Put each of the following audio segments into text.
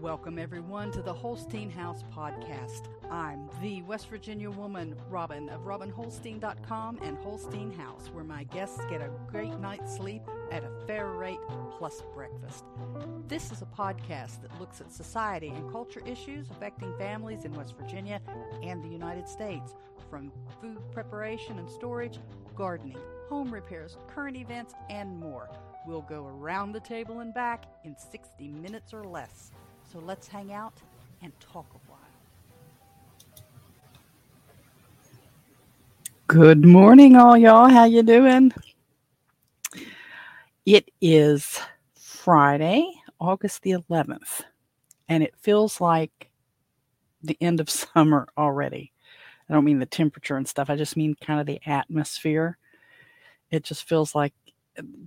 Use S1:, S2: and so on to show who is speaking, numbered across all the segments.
S1: Welcome, everyone, to the Holstein House podcast. I'm the West Virginia woman, Robin, of RobinHolstein.com and Holstein House, where my guests get a great night's sleep at a fair rate plus breakfast. This is a podcast that looks at society and culture issues affecting families in West Virginia and the United States, from food preparation and storage, gardening, home repairs, current events, and more. We'll go around the table and back in 60 minutes or less. So let's hang out and talk a while. Good morning, all y'all. How you doing? It is Friday, August the 11th, and it feels like the end of summer already. I don't mean the temperature and stuff. I just mean kind of the atmosphere. It just feels like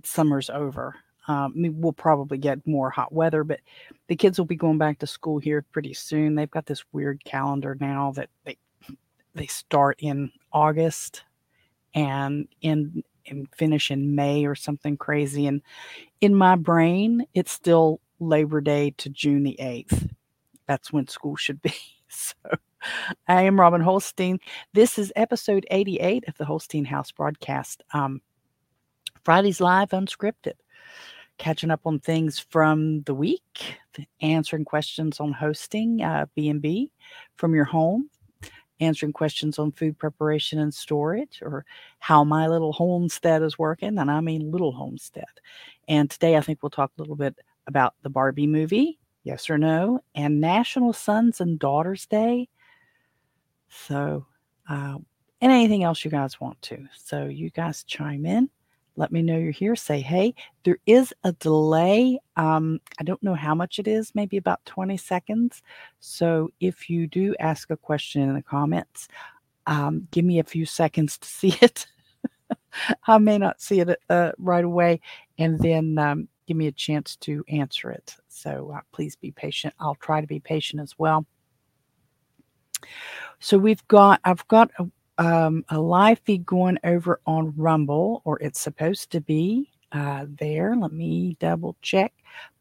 S1: summer's over. Um, we'll probably get more hot weather, but the kids will be going back to school here pretty soon. They've got this weird calendar now that they they start in August and in and finish in May or something crazy. And in my brain, it's still Labor Day to June the eighth. That's when school should be. So I am Robin Holstein. This is episode 88 of the Holstein House broadcast. Um, Fridays live unscripted catching up on things from the week, answering questions on hosting uh, B&B from your home, answering questions on food preparation and storage, or how my little homestead is working, and I mean little homestead. And today I think we'll talk a little bit about the Barbie movie, yes or no, and National Sons and Daughters Day. So, uh, and anything else you guys want to. So you guys chime in let me know you're here. Say hey. There is a delay. Um, I don't know how much it is, maybe about 20 seconds. So if you do ask a question in the comments, um, give me a few seconds to see it. I may not see it uh, right away, and then um, give me a chance to answer it. So uh, please be patient. I'll try to be patient as well. So we've got, I've got a, um, a live feed going over on Rumble, or it's supposed to be uh, there. Let me double check.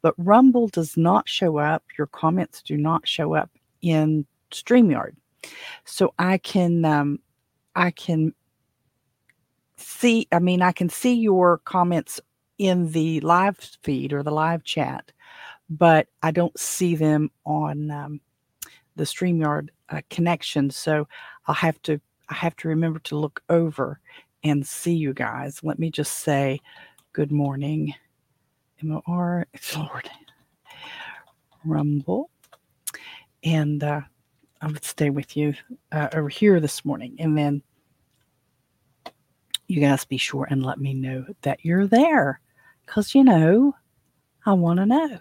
S1: But Rumble does not show up. Your comments do not show up in StreamYard. So I can um, I can see, I mean, I can see your comments in the live feed or the live chat, but I don't see them on um, the StreamYard uh, connection. So I'll have to I have to remember to look over and see you guys. Let me just say good morning. M O R, It's Lord, Rumble. And uh, I would stay with you uh, over here this morning. And then you guys be sure and let me know that you're there. Because, you know, I want to know.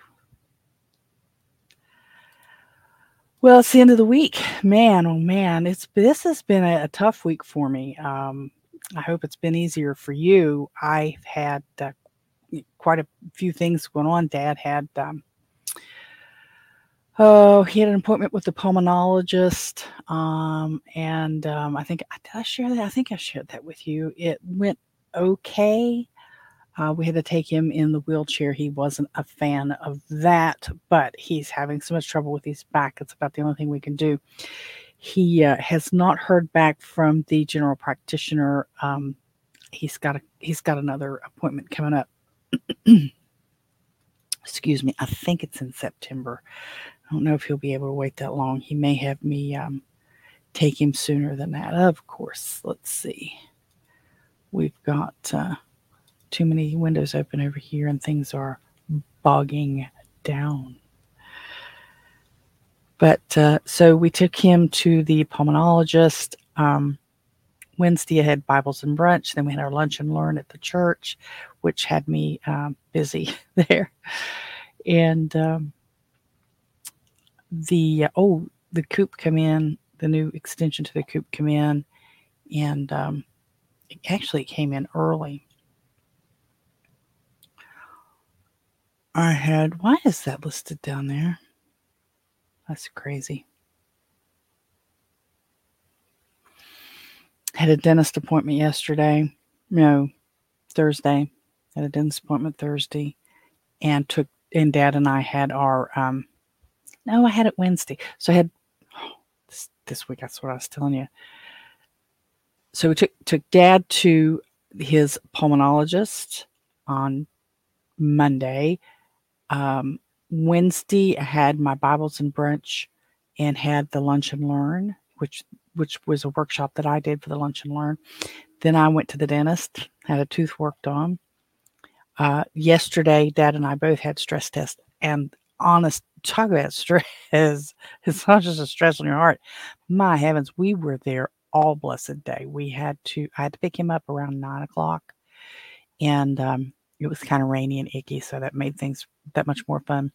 S1: Well, it's the end of the week. Man, oh man, it's this has been a, a tough week for me. Um, I hope it's been easier for you. I've had uh, quite a few things going on. Dad had um, oh, he had an appointment with the pulmonologist, um, and um, I think did I share that? I think I shared that with you. It went okay. Uh, we had to take him in the wheelchair. He wasn't a fan of that, but he's having so much trouble with his back. It's about the only thing we can do. He uh, has not heard back from the general practitioner. Um, he's got a he's got another appointment coming up. Excuse me. I think it's in September. I don't know if he'll be able to wait that long. He may have me um, take him sooner than that. Of course. Let's see. We've got. Uh, too many windows open over here and things are bogging down. But uh, so we took him to the pulmonologist. Um, Wednesday, I had Bibles and brunch. Then we had our lunch and learn at the church, which had me um, busy there. And um, the oh, the coop come in, the new extension to the coop come in, and um, it actually came in early. I had, why is that listed down there? That's crazy. Had a dentist appointment yesterday. No, Thursday. Had a dentist appointment Thursday, and took and Dad and I had our um, No, I had it Wednesday. So I had oh, this, this week. That's what I was telling you. So we took took Dad to his pulmonologist on Monday. Um, Wednesday, I had my Bibles and brunch and had the lunch and learn, which which was a workshop that I did for the lunch and learn. Then I went to the dentist, had a tooth worked on. Uh, yesterday, Dad and I both had stress tests, and honest, talk about stress. It's not just a stress on your heart. My heavens, we were there all blessed day. We had to, I had to pick him up around nine o'clock, and um, it was kind of rainy and icky, so that made things that much more fun.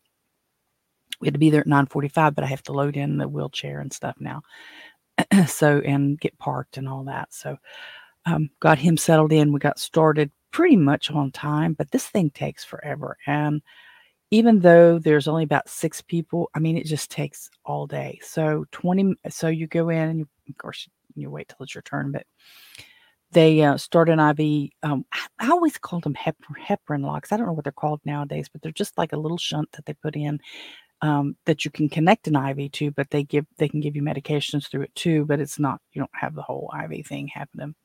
S1: We had to be there at 9:45, but I have to load in the wheelchair and stuff now. so and get parked and all that. So um, got him settled in. We got started pretty much on time, but this thing takes forever. And even though there's only about six people, I mean, it just takes all day. So 20, so you go in and you, of course, you wait till it's your turn, but they uh, start an IV. Um, I always called them hep- heparin locks. I don't know what they're called nowadays, but they're just like a little shunt that they put in um, that you can connect an IV to, but they give they can give you medications through it too, but it's not you don't have the whole IV thing happening.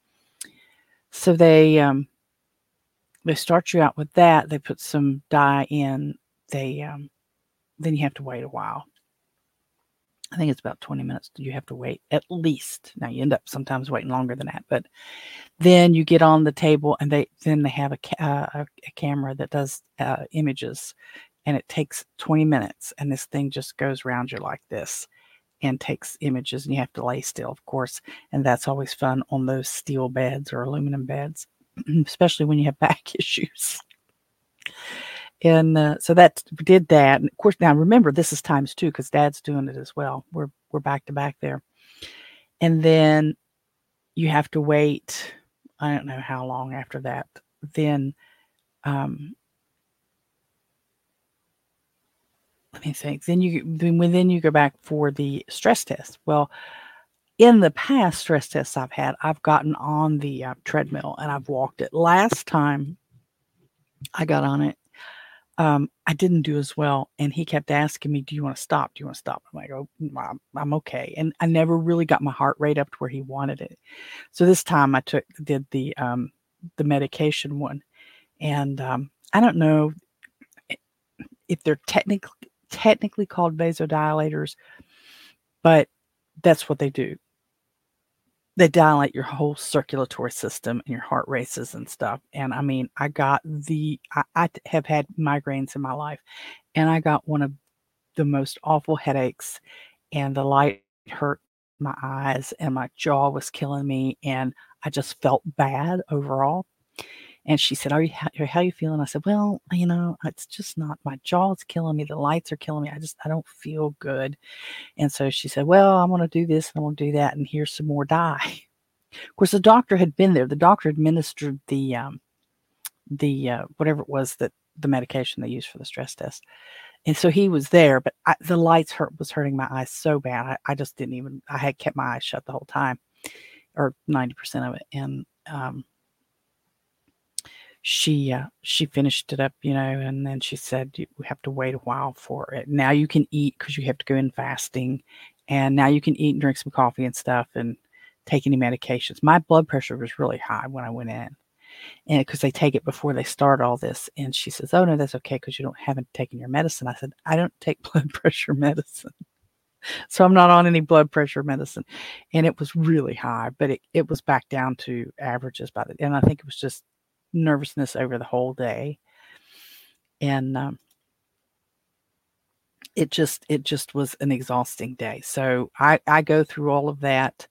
S1: So they um, they start you out with that. They put some dye in. They um, then you have to wait a while. I think it's about 20 minutes you have to wait at least. Now you end up sometimes waiting longer than that, but then you get on the table and they then they have a, uh, a, a camera that does uh, images and it takes 20 minutes and this thing just goes around you like this and takes images and you have to lay still of course and that's always fun on those steel beds or aluminum beds especially when you have back issues and uh, so that did that and of course now remember this is times two because dad's doing it as well we're we're back to back there and then you have to wait i don't know how long after that then um, let me think. Then you then when then you go back for the stress test. Well, in the past stress tests I've had, I've gotten on the uh, treadmill and I've walked it. Last time I got on it, um, I didn't do as well, and he kept asking me, "Do you want to stop? Do you want to stop?" I'm like, "Oh, I'm, I'm okay," and I never really got my heart rate up to where he wanted it. So this time I took did the um, the medication one, and um, I don't know if they're technically technically called vasodilators, but that's what they do. They dilate your whole circulatory system and your heart races and stuff. And I mean, I got the, I, I have had migraines in my life, and I got one of the most awful headaches, and the light hurt my eyes, and my jaw was killing me, and I just felt bad overall. And she said, "Are you how, are you feeling?" I said, "Well, you know, it's just not my jaw's killing me. The lights are killing me. I just I don't feel good." And so she said, "Well, I'm going to do this and I'm going to do that, and here's some more dye." Of course, the doctor had been there. The doctor administered the um, the uh, whatever it was that the medication they used for the stress test, and so he was there. But I, the lights hurt was hurting my eyes so bad. I, I just didn't even. I had kept my eyes shut the whole time, or ninety percent of it, and um, she uh, she finished it up, you know, and then she said we have to wait a while for it. Now you can eat because you have to go in fasting, and now you can eat and drink some coffee and stuff and take any medications. My blood pressure was really high when I went in, and because they take it before they start all this. And she says, "Oh no, that's okay because you don't haven't taken your medicine." I said, "I don't take blood pressure medicine." so I'm not on any blood pressure medicine. And it was really high, but it, it was back down to averages by the and I think it was just nervousness over the whole day. And um, it just it just was an exhausting day. So i i go through all of that.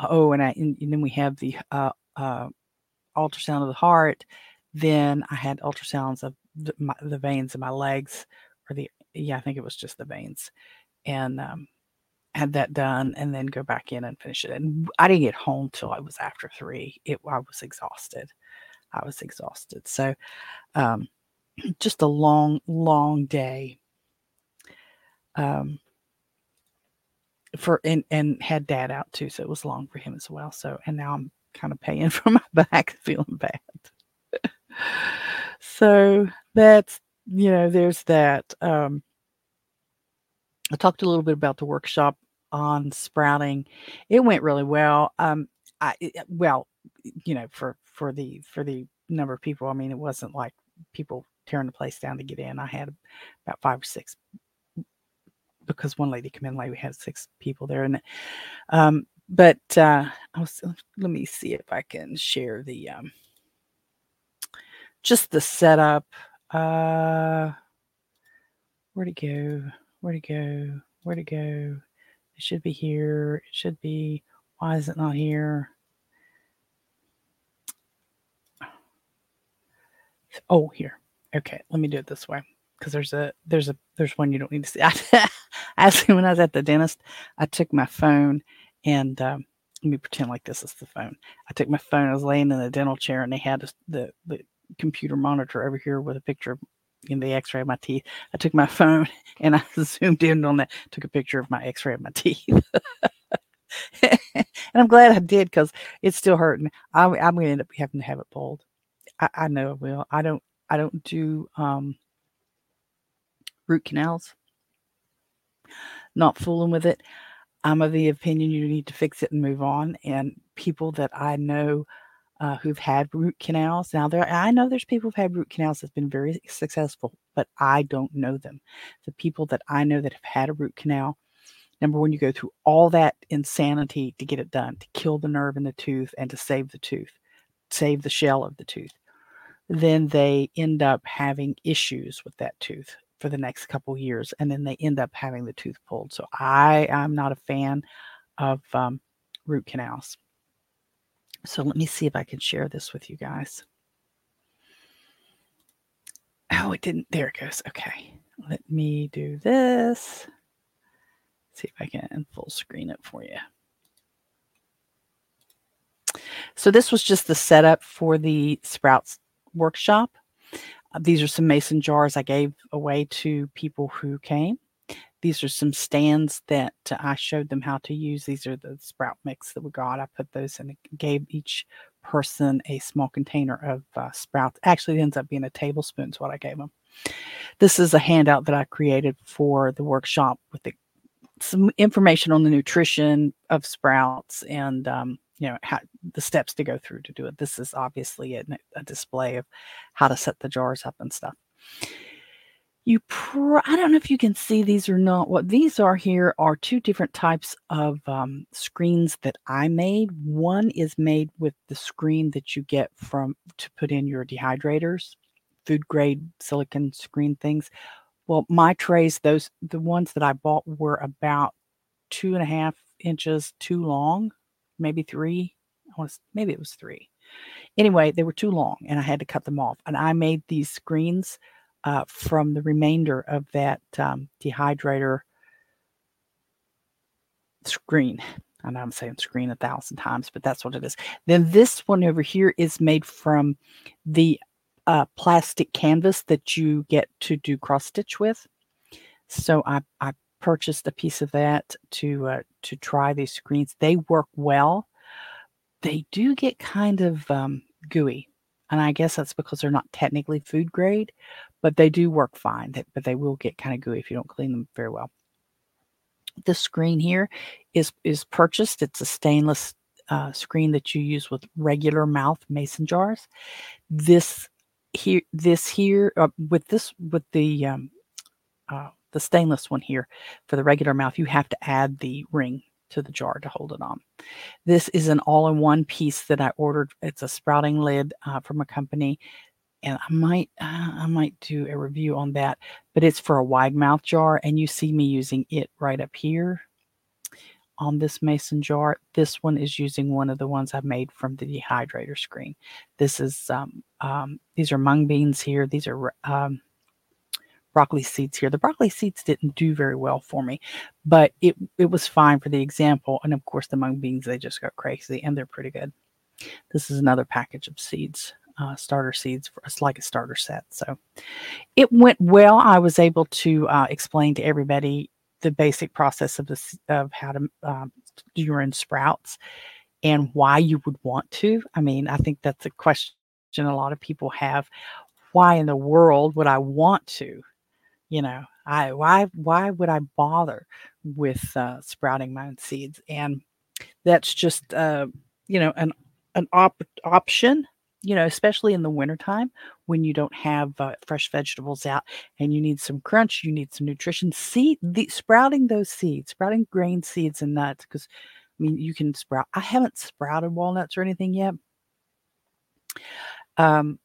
S1: Oh and i and, and then we have the uh, uh, ultrasound of the heart. Then i had ultrasounds of the, my, the, veins in my legs or the yeah i think it was just the veins. And um, had that done and then go back in and finish it. And i didn't get home till i was after three. It i was exhausted I was exhausted. So, um, just a long, long day. Um, for and and had dad out too, so it was long for him as well. So, and now I'm kind of paying for my back, feeling bad. so that's you know, there's that. Um, I talked a little bit about the workshop on sprouting. It went really well. Um, I well, you know, for for the for the number of people, I mean, it wasn't like people tearing the place down to get in. I had about five or six because one lady came in late. We had six people there, and um, but uh, I was let me see if I can share the um, just the setup. Uh, where'd it go? Where'd it go? Where'd it go? It should be here. It should be. Why is it not here? Oh, here. Okay, let me do it this way because there's a there's a there's one you don't need to see. I, actually, when I was at the dentist, I took my phone and um, let me pretend like this is the phone. I took my phone. I was laying in the dental chair, and they had the the computer monitor over here with a picture of in the X-ray of my teeth. I took my phone and I zoomed in on that. Took a picture of my X-ray of my teeth. and I'm glad I did because it's still hurting. I, I'm going to end up having to have it pulled. I, I know I will. I don't. I don't do um, root canals. Not fooling with it. I'm of the opinion you need to fix it and move on. And people that I know uh, who've had root canals, now there I know there's people who've had root canals that's been very successful, but I don't know them. The people that I know that have had a root canal, number one, you go through all that insanity to get it done, to kill the nerve in the tooth and to save the tooth, save the shell of the tooth then they end up having issues with that tooth for the next couple years and then they end up having the tooth pulled. So i i'm not a fan of um, root canals. So let me see if i can share this with you guys. Oh it didn't there it goes okay. Let me do this. See if i can full screen it for you. So this was just the setup for the sprouts workshop. Uh, these are some mason jars I gave away to people who came. These are some stands that uh, I showed them how to use. These are the sprout mix that we got. I put those and gave each person a small container of uh, sprouts. Actually, it ends up being a tablespoon is what I gave them. This is a handout that I created for the workshop with the, some information on the nutrition of sprouts and um, you know how the steps to go through to do it. This is obviously a, a display of how to set the jars up and stuff. You pr- i don't know if you can see these or not. What these are here are two different types of um, screens that i made. One is made with the screen that you get from to put in your dehydrators food grade silicon screen things. Well my trays those the ones that i bought were about two and a half inches too long maybe three. maybe it was three. Anyway, they were too long and I had to cut them off. And I made these screens uh, from the remainder of that um, dehydrator screen. I know I'm saying screen a thousand times, but that's what it is. Then this one over here is made from the uh, plastic canvas that you get to do cross stitch with. So I, I purchased a piece of that to uh, to try these screens. They work well. They do get kind of um, gooey, and I guess that's because they're not technically food grade, but they do work fine. But they will get kind of gooey if you don't clean them very well. This screen here is is purchased. It's a stainless uh, screen that you use with regular mouth mason jars. This here, this here, uh, with this with the um, uh, the stainless one here for the regular mouth, you have to add the ring to the jar to hold it on. This is an all-in-one piece that I ordered. It's a sprouting lid uh, from a company, and I might uh, I might do a review on that. But it's for a wide mouth jar, and you see me using it right up here on this mason jar. This one is using one of the ones I made from the dehydrator screen. This is um, um, these are mung beans here. These are um, broccoli seeds here. The broccoli seeds didn't do very well for me, but it, it was fine for the example. And of course, the mung beans, they just got crazy and they're pretty good. This is another package of seeds, uh, starter seeds. For, it's like a starter set. So it went well. I was able to uh, explain to everybody the basic process of this of how to do your own sprouts and why you would want to. I mean, I think that's a question a lot of people have. Why in the world would I want to? You know, I why why would I bother with uh, sprouting my own seeds? And that's just uh, you know an an op- option. You know, especially in the wintertime when you don't have uh, fresh vegetables out and you need some crunch, you need some nutrition. Seed the sprouting those seeds, sprouting grain seeds and nuts because I mean, you can sprout. I haven't sprouted walnuts or anything yet. Um,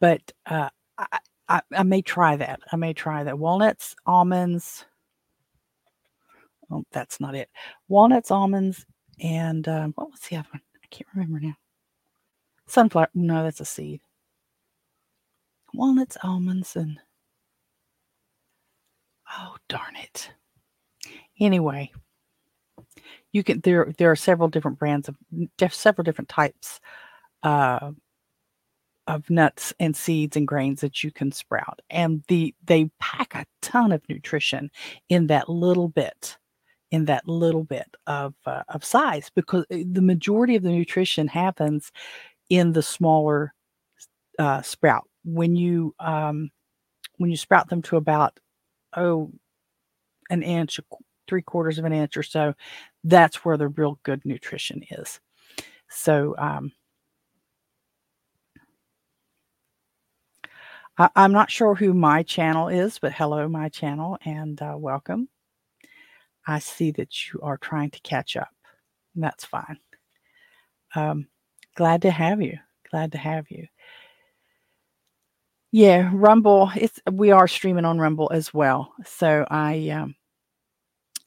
S1: but uh, I, I, I may try that. I may try that. Walnuts, almonds. Oh, that's not it. Walnuts, almonds, and um, what was the other one? I can't remember now. Sunflower. No, that's a seed. Walnuts, almonds, and oh darn it. Anyway, you can there there are several different brands of several different types uh, of nuts and seeds and grains that you can sprout and the they pack a ton of nutrition in that little bit in that little bit of uh, of size because eh, the majority of the nutrition happens in the smaller uh, sprout. When you um, when you sprout them to about oh an inch three quarters of an inch or so that's where the real good nutrition is. So um, I, am not sure who my channel is, but hello, my channel, and uh, welcome. I see that you are trying to catch up. That's fine. Um, glad to have you. Glad to have you. Yeah, Rumble. It's we are streaming on Rumble as well. So I um,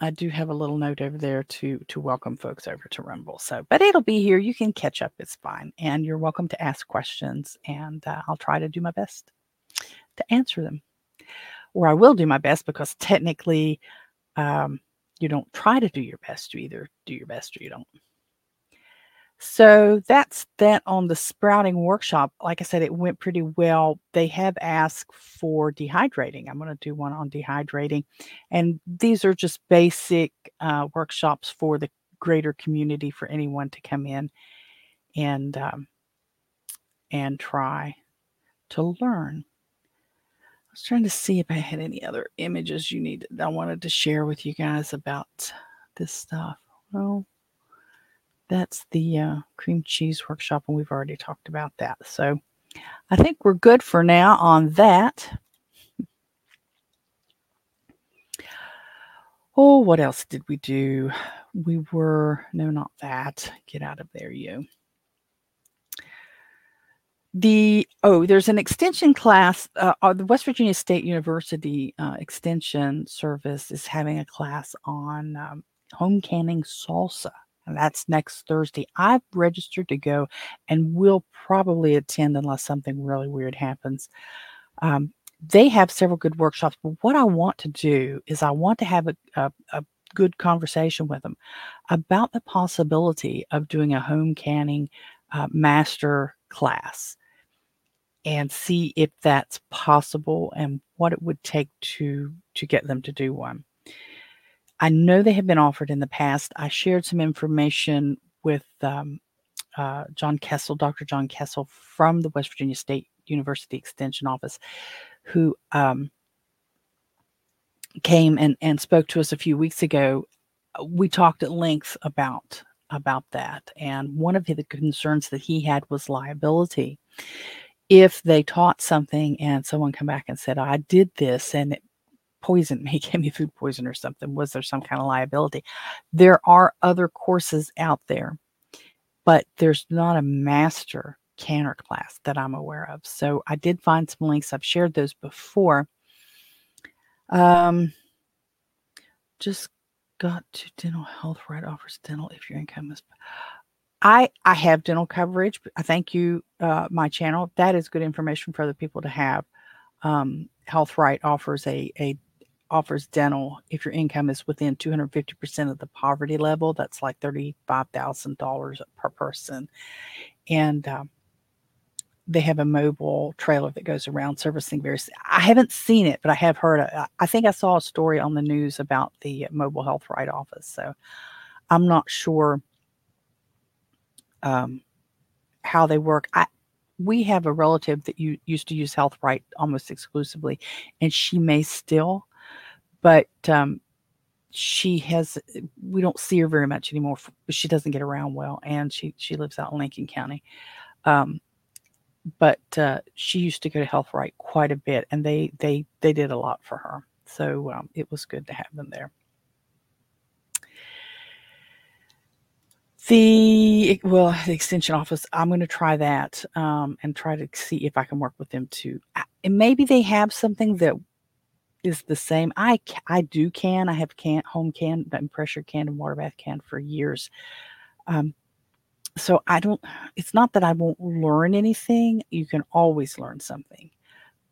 S1: I do have a little note over there to to welcome folks over to Rumble. So, but it'll be here. You can catch up. It's fine, and you're welcome to ask questions, and uh, I'll try to do my best to answer them. Or I will do my best because technically um, you don't try to do your best. You either do your best or you don't. So that's that on the sprouting workshop. Like I said, it went pretty well. They have asked for dehydrating. I'm going to do one on dehydrating. And these are just basic uh, workshops for the greater community for anyone to come in and um, and try to learn. I was trying to see if I had any other images you needed. That I wanted to share with you guys about this stuff. Well, that's the uh, cream cheese workshop, and we've already talked about that. So I think we're good for now on that. Oh, what else did we do? We were, no, not that. Get out of there, you the oh there's an extension class uh, uh, the west virginia state university uh, extension service is having a class on um, home canning salsa and that's next thursday. I've registered to go and will probably attend unless something really weird happens. Um, they have several good workshops but what i want to do is i want to have a, a, a good conversation with them about the possibility of doing a home canning uh, master class and see if that's possible and what it would take to to get them to do one. I know they have been offered in the past. I shared some information with um, uh, John Kessel, Dr. John Kessel from the West Virginia State University Extension Office, who um, came and, and spoke to us a few weeks ago. We talked at length about about that, and one of the concerns that he had was liability if they taught something and someone come back and said, I did this and it poisoned me, gave me food poison or something, was there some kind of liability? There are other courses out there, but there's not a master canner class that I'm aware of. So I did find some links. I've shared those before. Um, just got to dental health right offers dental if your income is I I have dental coverage. I thank you, uh, my channel. That is good information for other people to have. Um, Health Right offers a a offers dental if your income is within 250% of the poverty level. That's like $35,000 per person. And um, they have a mobile trailer that goes around servicing various. I haven't seen it, but I have heard. Uh, I think I saw a story on the news about the mobile health right office. So I'm not sure um, how they work. I we have a relative that you used to use Health Right almost exclusively, and she may still, but um, she has. We don't see her very much anymore, she doesn't get around well, and she she lives out in Lincoln County. Um, but uh, she used to go to Health Right quite a bit, and they they they did a lot for her. So um, it was good to have them there. The well, the extension office. I'm going to try that um, and try to see if I can work with them too. And maybe they have something that is the same. I I do can. I have can home can and pressure can and water bath can for years. Um, so I don't. It's not that I won't learn anything. You can always learn something,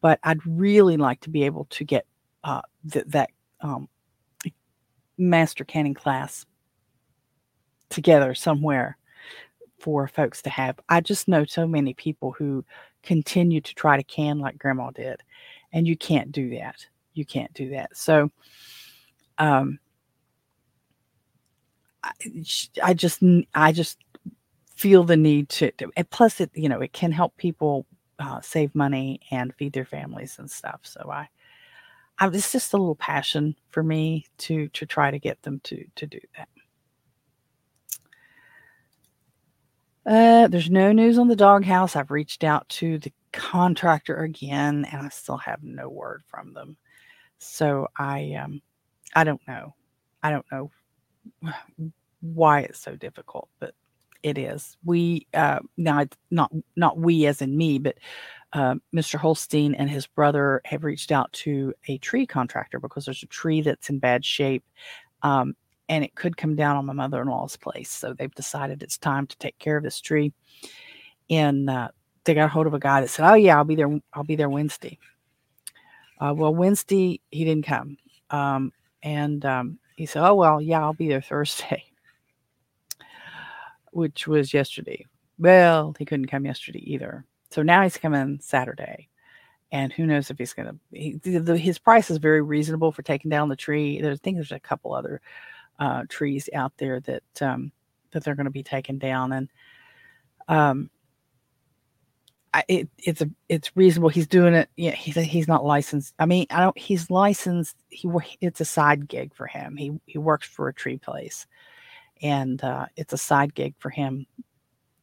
S1: but I'd really like to be able to get uh, th- that um, master canning class together somewhere for folks to have. I just know so many people who continue to try to can like grandma did, and you can't do that. You can't do that. So, um, I, just, I just feel the need to, to, and plus it, you know, it can help people uh, save money and feed their families and stuff. So I, I, it's just a little passion for me to to try to get them to to do that. Uh, there's no news on the doghouse. I've reached out to the contractor again, and I still have no word from them. So I, um, I don't know. I don't know why it's so difficult, but it is. We uh, now not not we as in me, but uh, Mr. Holstein and his brother have reached out to a tree contractor because there's a tree that's in bad shape. Um, and it could come down on my mother in law's place. So they've decided it's time to take care of this tree. And uh, they got a hold of a guy that said, "Oh yeah, I'll be there. I'll be there Wednesday." Uh, well, Wednesday he didn't come, um, and um, he said, "Oh well, yeah, I'll be there Thursday," which was yesterday. Well, he couldn't come yesterday either. So now he's coming Saturday, and who knows if he's going to. He, his price is very reasonable for taking down the tree. I think there's a couple other uh, trees out there that um, that they're going to be taken down, and um, I, it, it's a it's reasonable. He's doing it. Yeah, he's he's not licensed. I mean, I don't. He's licensed. He it's a side gig for him. He he works for a tree place, and uh, it's a side gig for him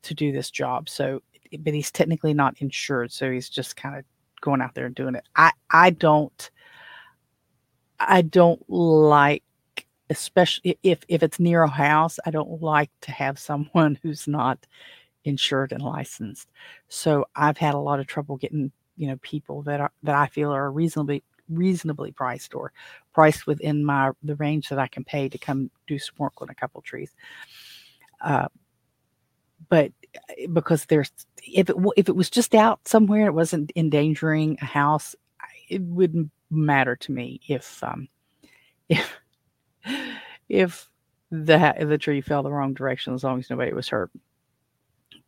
S1: to do this job. So, but he's technically not insured. So he's just kind of going out there and doing it. I I don't. I don't like especially if if it's near a house i don't like to have someone who's not insured and licensed. So i've had a lot of trouble getting you know people that are that i feel are reasonably reasonably priced or priced within my the range that i can pay to come do some work on a couple trees. Uh, but eh, because there's if it if it was just out somewhere it wasn't endangering a house it wouldn't matter to me if um if if the the tree fell the wrong direction as long as nobody was hurt.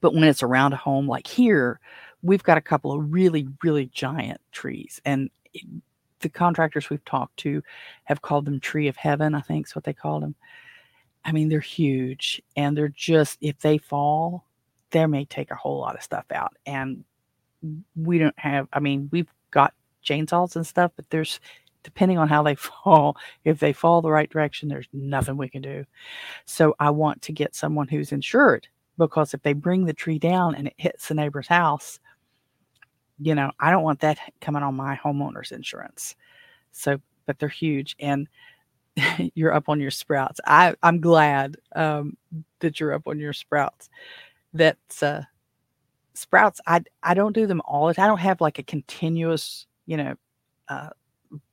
S1: But when it's around a home like here, we've got a couple of really really giant trees and the contractors we've talked to have called them tree of heaven, I think is what they called them. I mean, they're huge and they're just if they fall, they may take a whole lot of stuff out and we don't have I mean, we've got chainsaws and stuff, but there's depending on how they fall, if they fall the right direction, there's nothing we can do. So I want to get someone who's insured because if they bring the tree down and it hits the neighbor's house, you know, I don't want that coming on my homeowner's insurance. So, but they're huge and you're up on your sprouts. I, I'm glad um, that you're up on your sprouts. That's uh, sprouts. I, I don't do them all. I don't have like a continuous, you know, uh,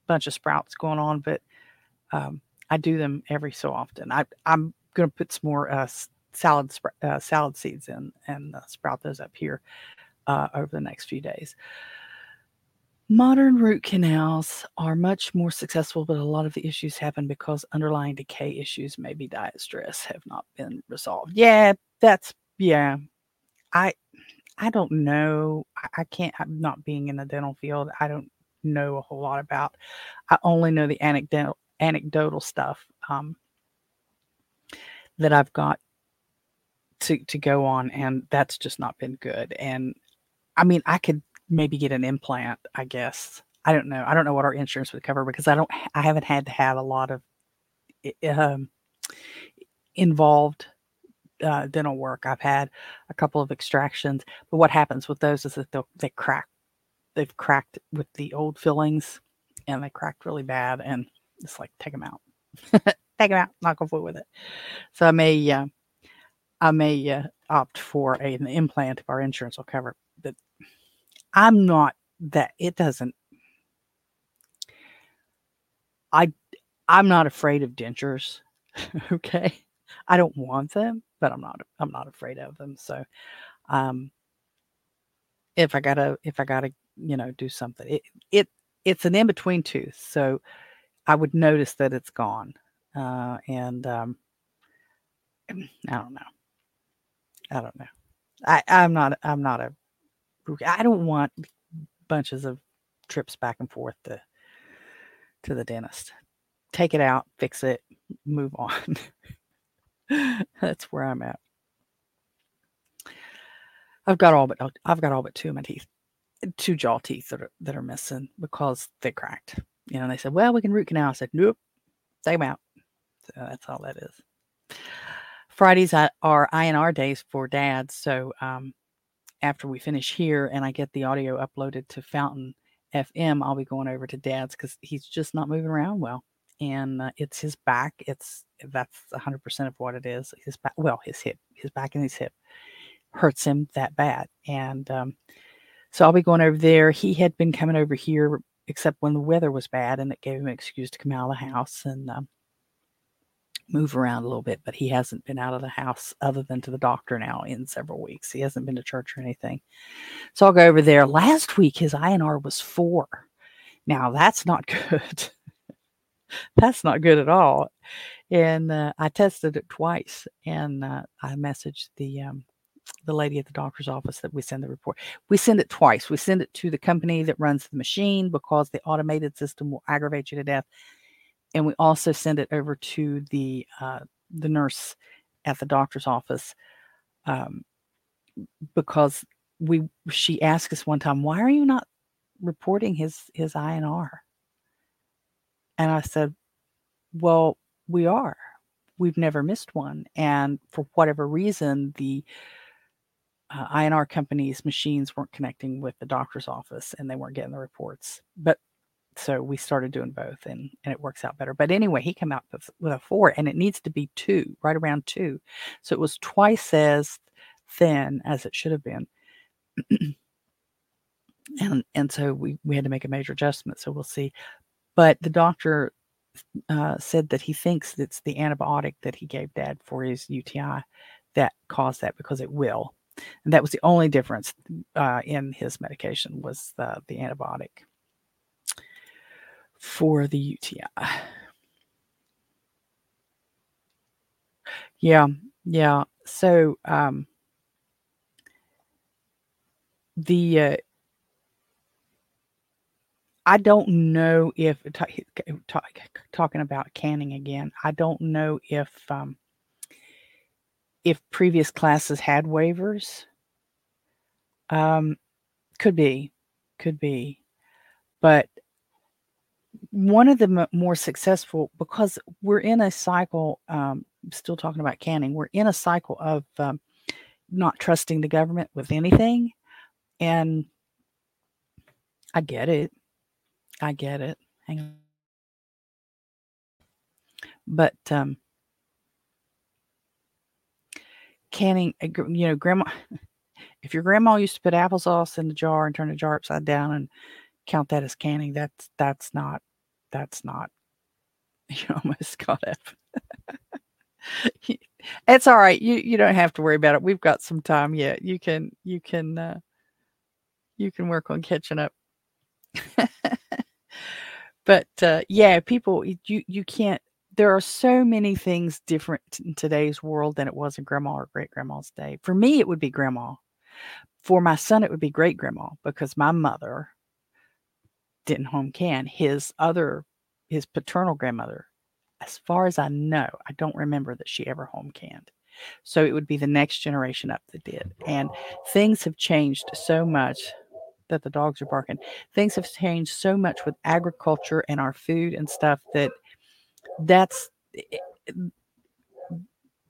S1: bunch of sprouts going on, but um, I do them every so often. I, I'm going to put some more uh, salad uh, salad seeds in and uh, sprout those up here uh, over the next few days. Modern root canals are much more successful, but a lot of the issues happen because underlying decay issues, maybe diet stress, have not been resolved. Yeah, that's yeah. I I don't know. I, I can't. I'm not being in the dental field. I don't know a whole lot about. I only know the anecdotal anecdotal stuff um, that I've got to to go on, and that's just not been good. And I mean, I could maybe get an implant, I guess. I don't know. I don't know what our insurance would cover because I don't I haven't had to have a lot of um, involved uh, dental work. I've had a couple of extractions, but what happens with those is that they they crack. They've cracked with the old fillings, and they cracked really bad. And it's like take them out, take them out, not go forward with it. So I may, uh, I may uh, opt for a, an implant if our insurance will cover. But I'm not that. It doesn't. I I'm not afraid of dentures. okay. I don't want them, but I'm not I'm not afraid of them. So um if I gotta if I gotta, you know, do something. It it it's an in-between tooth. So I would notice that it's gone. Uh and um I don't know. I don't know. I, I'm not I'm not a I don't want bunches of trips back and forth to to the dentist. Take it out, fix it, move on. That's where I'm at. I've got all but I've got all but two of my teeth, two jaw teeth that are that are missing because they cracked. You know, they said, "Well, we can root canal." I said, "Nope, take them out." So that's all that is. Fridays are INR days for dads. So um, after we finish here and I get the audio uploaded to Fountain FM, I'll be going over to Dad's because he's just not moving around well and uh, it's his back. It's that's 100% of what it is. His back, well, his hip, his back and his hip hurts him that bad. And um, so I'll be going over there. He had been coming over here, except when the weather was bad, and it gave him an excuse to come out of the house and um, move around a little bit. But he hasn't been out of the house other than to the doctor now in several weeks. He hasn't been to church or anything. So I'll go over there. Last week, his INR was four. Now that's not good that's not good at all. And uh, I tested it twice, and uh, I messaged the um, the lady at the doctor's office that we send the report. We send it twice. We send it to the company that runs the machine because the automated system will aggravate you to death, and we also send it over to the uh, the nurse at the doctor's office um, because we she asked us one time, "Why are you not reporting his his INR?" And I said, Well, we are. We've never missed one. And for whatever reason, the uh, INR company's machines weren't connecting with the doctor's office and they weren't getting the reports. But so we started doing both and, and it works out better. But anyway, he came out with, with a four and it needs to be two, right around two. So it was twice as thin as it should have been. and and so we we had to make a major adjustment. So we'll see. But the doctor uh, said that he thinks it's the antibiotic that he gave dad for his UTI that caused that because it will. And that was the only difference uh, in his medication was the, the antibiotic for the UTI. Yeah, yeah. So um, the uh, I don't know if talking about canning again. I don't know if um, if previous classes had waivers. Um, could be, could be, but one of the m- more successful because we're in a cycle. Um, still talking about canning. We're in a cycle of um, not trusting the government with anything, and I get it. I get it. Hang on. But um, canning, uh, you know, grandma, if your grandma used to put applesauce in the jar and turn the jar upside down and count that as canning, that's that's not that's not. You almost got it. it's all right. You you don't have to worry about it. We've got some time yet. You can you can uh, you can work on catching up. but uh, yeah, people, you you can't. There are so many things different in today's world than it was in grandma or great grandma's day. For me, it would be grandma. For my son, it would be great grandma because my mother didn't home can. His other, his paternal grandmother, as far as I know, I don't remember that she ever home canned. So it would be the next generation up that did. And things have changed so much that the dogs are barking. Things have changed so much with agriculture and our food and stuff that that's eh,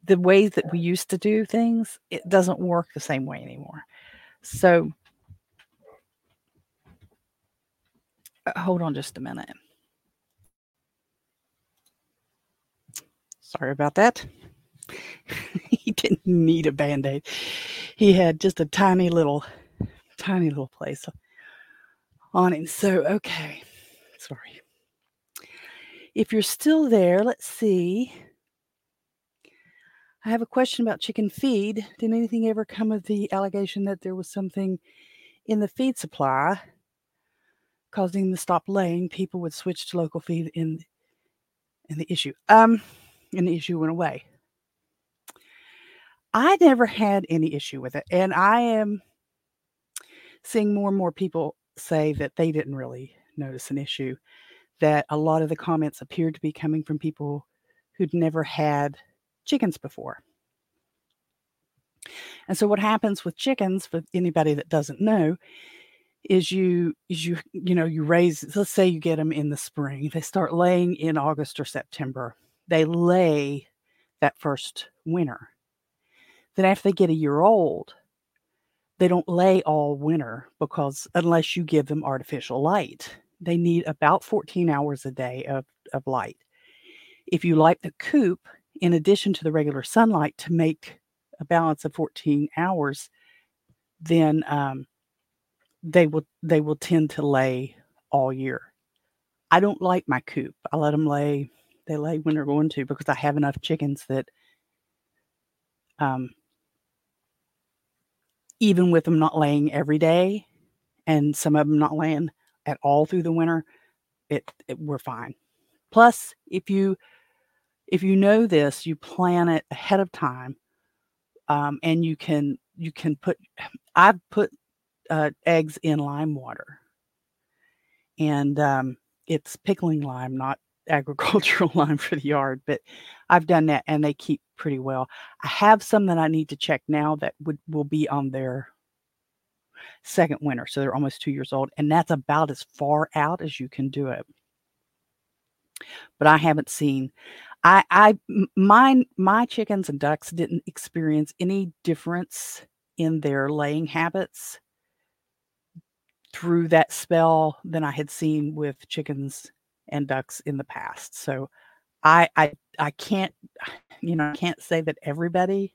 S1: the ways that we used to do things, it doesn't work the same way anymore. So uh, hold on just a minute. Sorry about that. he didn't need a band aid. He had just a tiny little, tiny little place on him. So, okay. Sorry. If you're still there, let's see. I have a question about chicken feed. Did anything ever come of the allegation that there was something in the feed supply causing the stop laying? People would switch to local feed in in the issue. Um, and the issue went away. I never had any issue with it, and I am seeing more and more people say that they didn't really notice an issue. That a lot of the comments appeared to be coming from people who'd never had chickens before. And so what happens with chickens for anybody that doesn't know is you is you you know you raise let's say you get them in the spring they start laying in August or September they lay that first winter then after they get a year old they don't lay all winter because unless you give them artificial light they need about 14 hours a day of, of light if you light the coop in addition to the regular sunlight to make a balance of 14 hours, then um, they will they will tend to lay all year. I don't like my coop. I let them lay. They lay when they're going to because I have enough chickens that, um, even with them not laying every day, and some of them not laying at all through the winter, it, it we're fine. Plus, if you if you know this, you plan it ahead of time, um, and you can you can put. I've put uh, eggs in lime water, and um, it's pickling lime, not agricultural lime for the yard, but I've done that, and they keep pretty well. I have some that I need to check now that would will be on their second winter, so they're almost two years old, and that's about as far out as you can do it but I haven't seen. I, I, mine, my chickens and ducks didn't experience any difference in their laying habits through that spell than I had seen with chickens and ducks in the past. So I, I, I can't, you know, I can't say that everybody,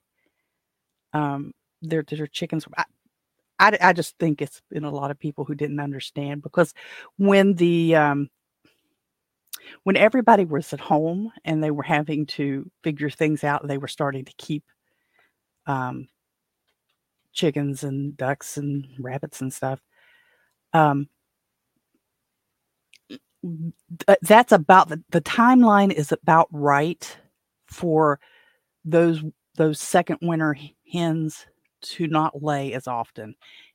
S1: um, their, their chickens. I, I, I just think it's been a lot of people who didn't understand because when the um, when everybody was at home and they were having to figure things out, they were starting to keep um, chickens and ducks and rabbits and stuff. Um, that's about the, the timeline is about right for those those second winter hens to not lay as often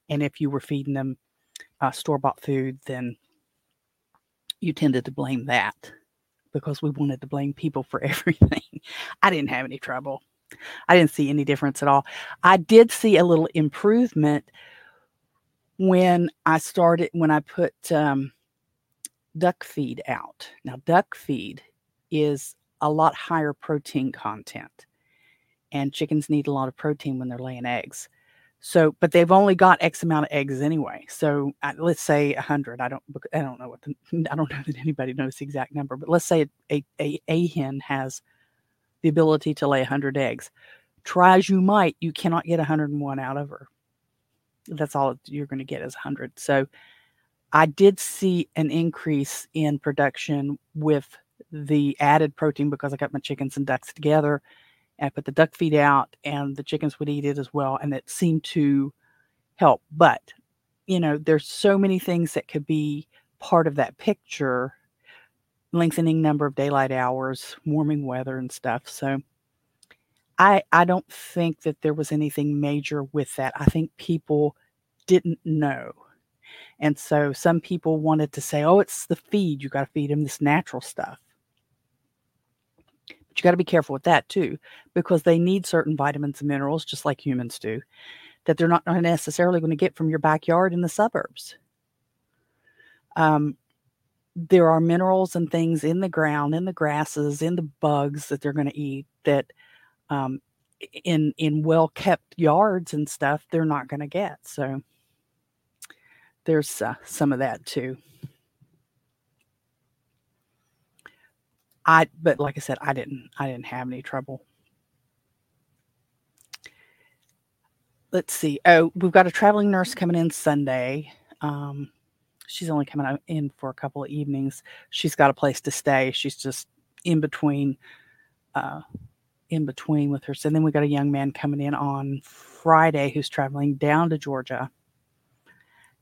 S1: and if you were feeding them uh, store bought food then you tended to blame that because we wanted to blame people for everything. I didn't have any trouble. I didn't see any difference at all. I did see a little improvement when I started, when I put um, duck feed out. Now, duck feed is a lot higher protein content, and chickens need a lot of protein when they're laying eggs. So, but they've only got X amount of eggs anyway. So uh, let's say a hundred. I don't, I don't know what the, I don't know that anybody knows the exact number, but let's say a, a, a hen has the ability to lay a hundred eggs. Try as you might, you cannot get 101 out of her. That's all you're going to get is 100. So I did see an increase in production with the added protein because I got my chickens and ducks together and I put the duck feed out, and the chickens would eat it as well, and it seemed to help. But you know, there's so many things that could be part of that picture lengthening number of daylight hours, warming weather and stuff. So I I don't think that there was anything major with that. I think people didn't know. And so some people wanted to say, "Oh, it's the feed. You got to feed them this natural stuff." But you got to be careful with that too, because they need certain vitamins and minerals, just like humans do, that they're not necessarily going to get from your backyard in the suburbs. Um, there are minerals and things in the ground, in the grasses, in the bugs that they're going to eat that um, in in well kept yards and stuff they're not going to get. So there's uh, some of that too. I but like I said, I didn't I didn't have any trouble. Let's see. Oh, we've got a traveling nurse coming in Sunday. Um, she's only coming in for a couple of evenings. She's got a place to stay. She's just in between uh, in between with her. So then we got a young man coming in on Friday who's traveling down to Georgia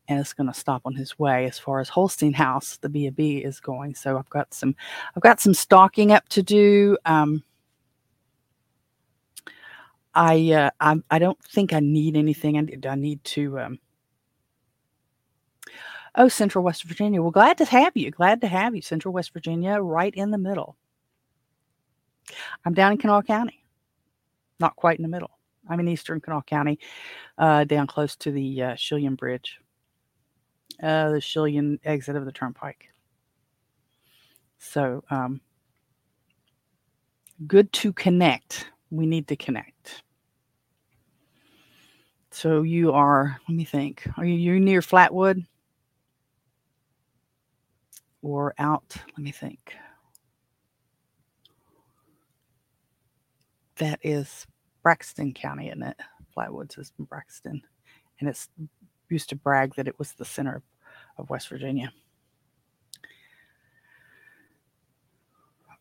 S1: and it's going to stop on his way as far as Holstein House, the B and B is going. So I've got some, I've got some stocking up to do. Um, I, uh, I, I don't think I need anything. I, I need to. Um, oh, Central West Virginia. Well, glad to have you. Glad to have you, Central West Virginia, right in the middle. I'm down in Kanawha County, not quite in the middle. I'm in eastern Kanawha County, uh, down close to the uh, Chelyan Bridge uh, the Chelyan exit of the turnpike. So, um, good to connect. We need to connect. So you are, let me think, are you you near Flatwood? Or out, let me think. That is Braxton County, isn't it? Flatwoods is Braxton. And it's used to brag that it was the center of West Virginia.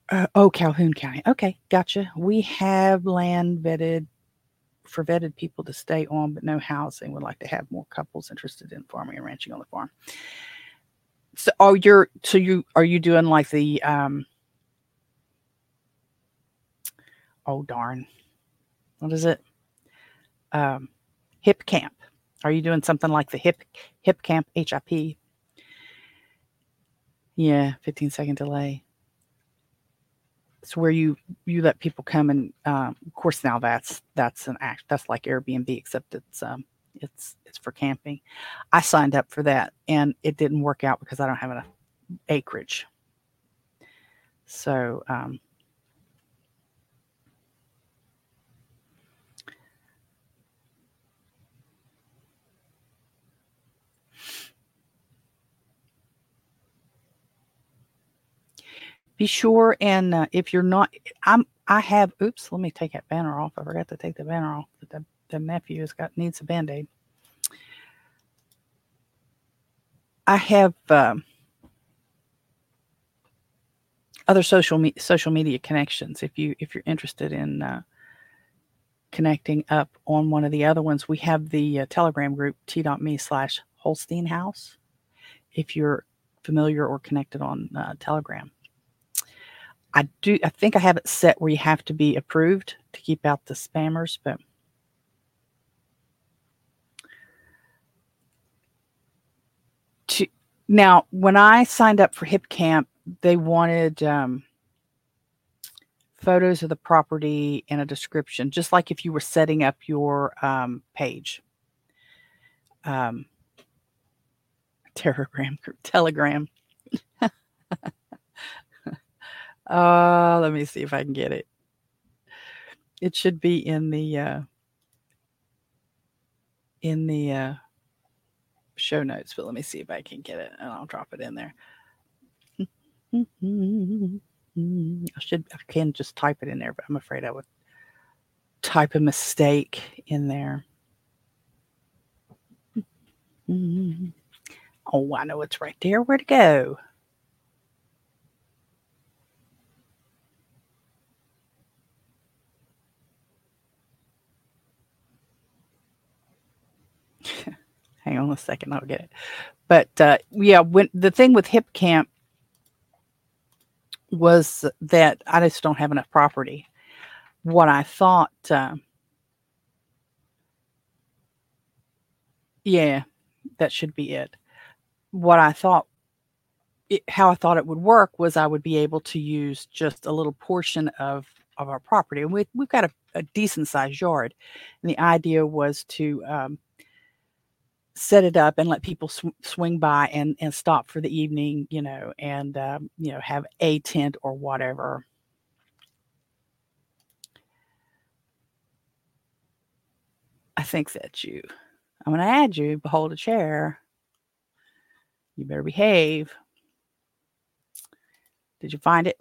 S1: Uh, oh, Calhoun County. Okay, gotcha. We have land vetted for vetted people to stay on, but no housing. Would like to have more couples interested in farming and ranching on the farm. So, oh, you're so you are you doing like the um? Oh darn, what is it? Um, Hipcamp. Are you doing something like the hip hip camp HIP yeah, 15 second delay. It's where you you let people come and um, of course now that's that's an act that's like Airbnb except it's um it's it's for camping. I signed up for that and it didn't work out because I don't have enough acreage. So um, be sure and uh, if you're not i'm i have oops let me take that banner off i forgot to take the banner off the, the nephew has got needs a band-aid. I have um, other social me- social media connections if you if you're interested in uh, connecting up on one of the other ones we have the uh, telegram group t.me slash holstein house if you're familiar or connected on uh, telegram I do I think I have it set where you have to be approved to keep out the spammers, but to now when I signed up for Hipcamp, they wanted um, photos of the property and a description, just like if you were setting up your um, page. Um, Telegram, Telegram. Uh, let me see if I can get it. It should be in the uh, in the uh, show notes, but let me see if I can get it, and I'll drop it in there. I should I can just type it in there, but I'm afraid I would type a mistake in there. Oh, I know it's right there. Where to go? Hang on a second, I'll get it. But uh, yeah, when the thing with Hipcamp was that I just don't have enough property. What I thought, uh, yeah, that should be it. What I thought, it, how I thought it would work was I would be able to use just a little portion of of our property, and we we've got a, a decent sized yard. And the idea was to um, set it up and let people sw- swing by and and stop for the evening, you know, and um, you know have a tent or whatever. I think that's you. I'm going to add you. Behold a chair. You better behave. Did you find it?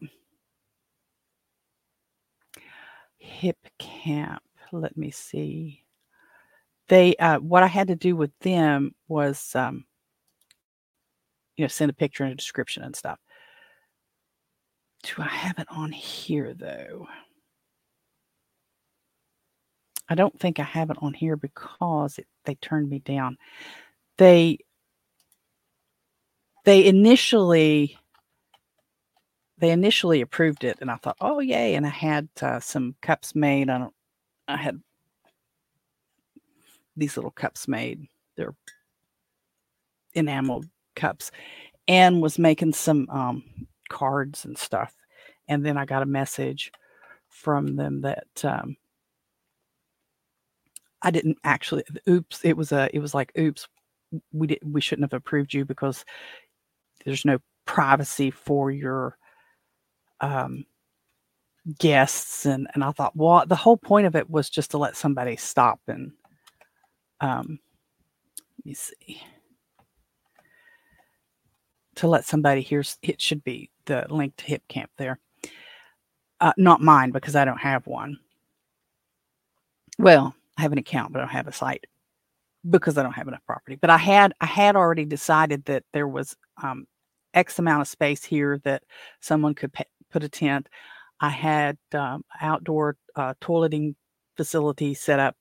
S1: Hip camp. Let me see. They uh, what I had to do with them was um, you know send a picture and a description and stuff. Do I have it on here though? I don't think I have it on here because it, they turned me down. They they initially they initially approved it, and I thought, oh yay! And I had uh, some cups made. I don't. I had these little cups made. They're enameled cups, and was making some um, cards and stuff. And then I got a message from them that um, I didn't actually. Oops! It was a. It was like, oops, we did. We shouldn't have approved you because there's no privacy for your um, guests and and I thought well the whole point of it was just to let somebody stop and um let me see. To let somebody here's it should be the link to Hipcamp there. Uh, not mine because I don't have one. Well I have an account but I don't have a site because I don't have enough property. But I had I had already decided that there was um, X amount of space here that someone could pay, put a tent. I had um, outdoor uh, toileting facility set up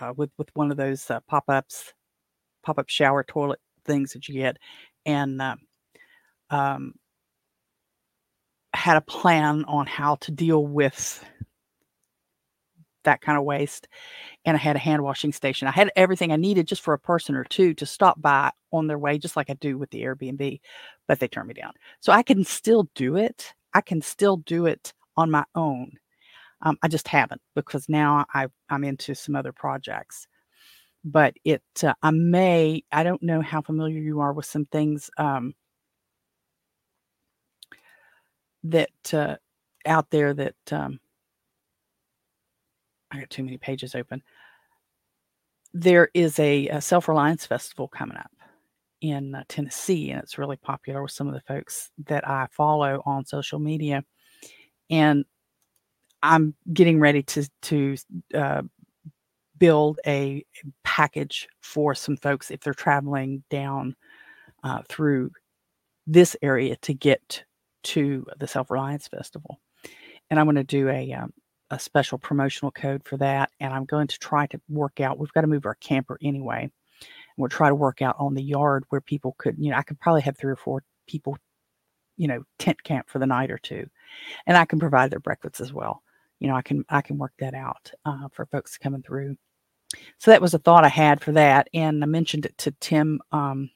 S1: uh, with with one of those uh, pop ups, pop up shower toilet things that you get, and um, um, had a plan on how to deal with that kind of waste. And I had a hand washing station. I had everything I needed just for a person or two to stop by on their way, just like I do with the Airbnb, but they turned me down. So I can still do it. I can still do it on my own. Um, I just haven't because now I, I'm into some other projects. But it, uh, I may, I don't know how familiar you are with some things um, that uh, out there that um, I got too many pages open. There is a, a Self Reliance Festival coming up in uh, Tennessee, and it's really popular with some of the folks that I follow on social media. And I'm getting ready to to uh, build a package for some folks if they're traveling down uh, through this area to get to the Self Reliance Festival. And I'm going to do a um, a special promotional code for that, and I'm going to try to work out. We've got to move our camper anyway, And we'll try to work out on the yard where people could, you know, I could probably have three or four people, you know, tent camp for the night or two, and I can provide their breakfast as well. You know, I can I can work that out uh, for folks coming through. So that was a thought I had for that, and I mentioned it to Tim um,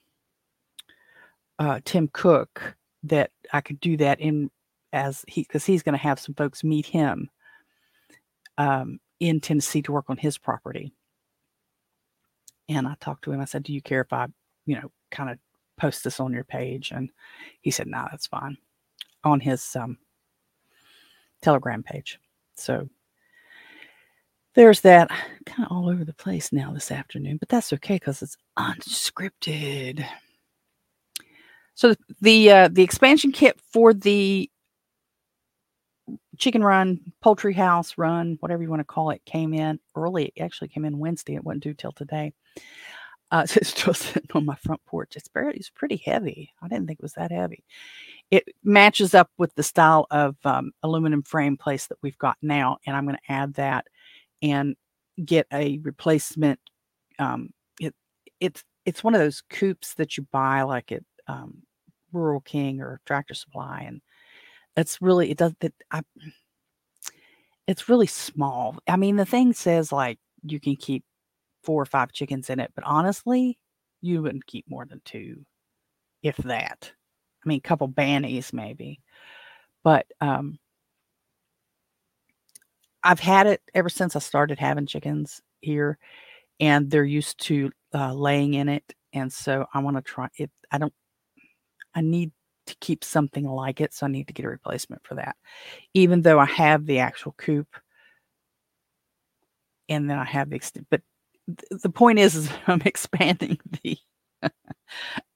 S1: uh, Tim Cook that I could do that in as he because he's going to have some folks meet him um, in Tennessee to work on his property. And I talked to him. I said, Do you care if I, you know, kind of post this on your page? And he said, No, nah, that's fine on his um, Telegram page. So there's that kind of all over the place now this afternoon, but that's okay because it's unscripted. So the uh, the expansion kit for the chicken run, poultry house run, whatever you want to call it, came in early. It actually came in Wednesday. It wasn't due till today. Uh, so it's still sitting on my front porch. It's very, it's pretty heavy. I didn't think it was that heavy. It matches up with the style of um, aluminum frame place that we've got now, and I'm going to add that and get a replacement. Um, it it's it's one of those coops that you buy like at um, Rural King or Tractor Supply, and it's really it does that I it's really small. I mean, the thing says like you can keep four or five chickens in it, but honestly, you wouldn't keep more than two, if that. I mean, a couple bannies maybe, but um, I've had it ever since I started having chickens here, and they're used to uh, laying in it, and so I want to try it. I don't. I need to keep something like it, so I need to get a replacement for that. Even though I have the actual coop, and then I have the but the point is, is I'm expanding the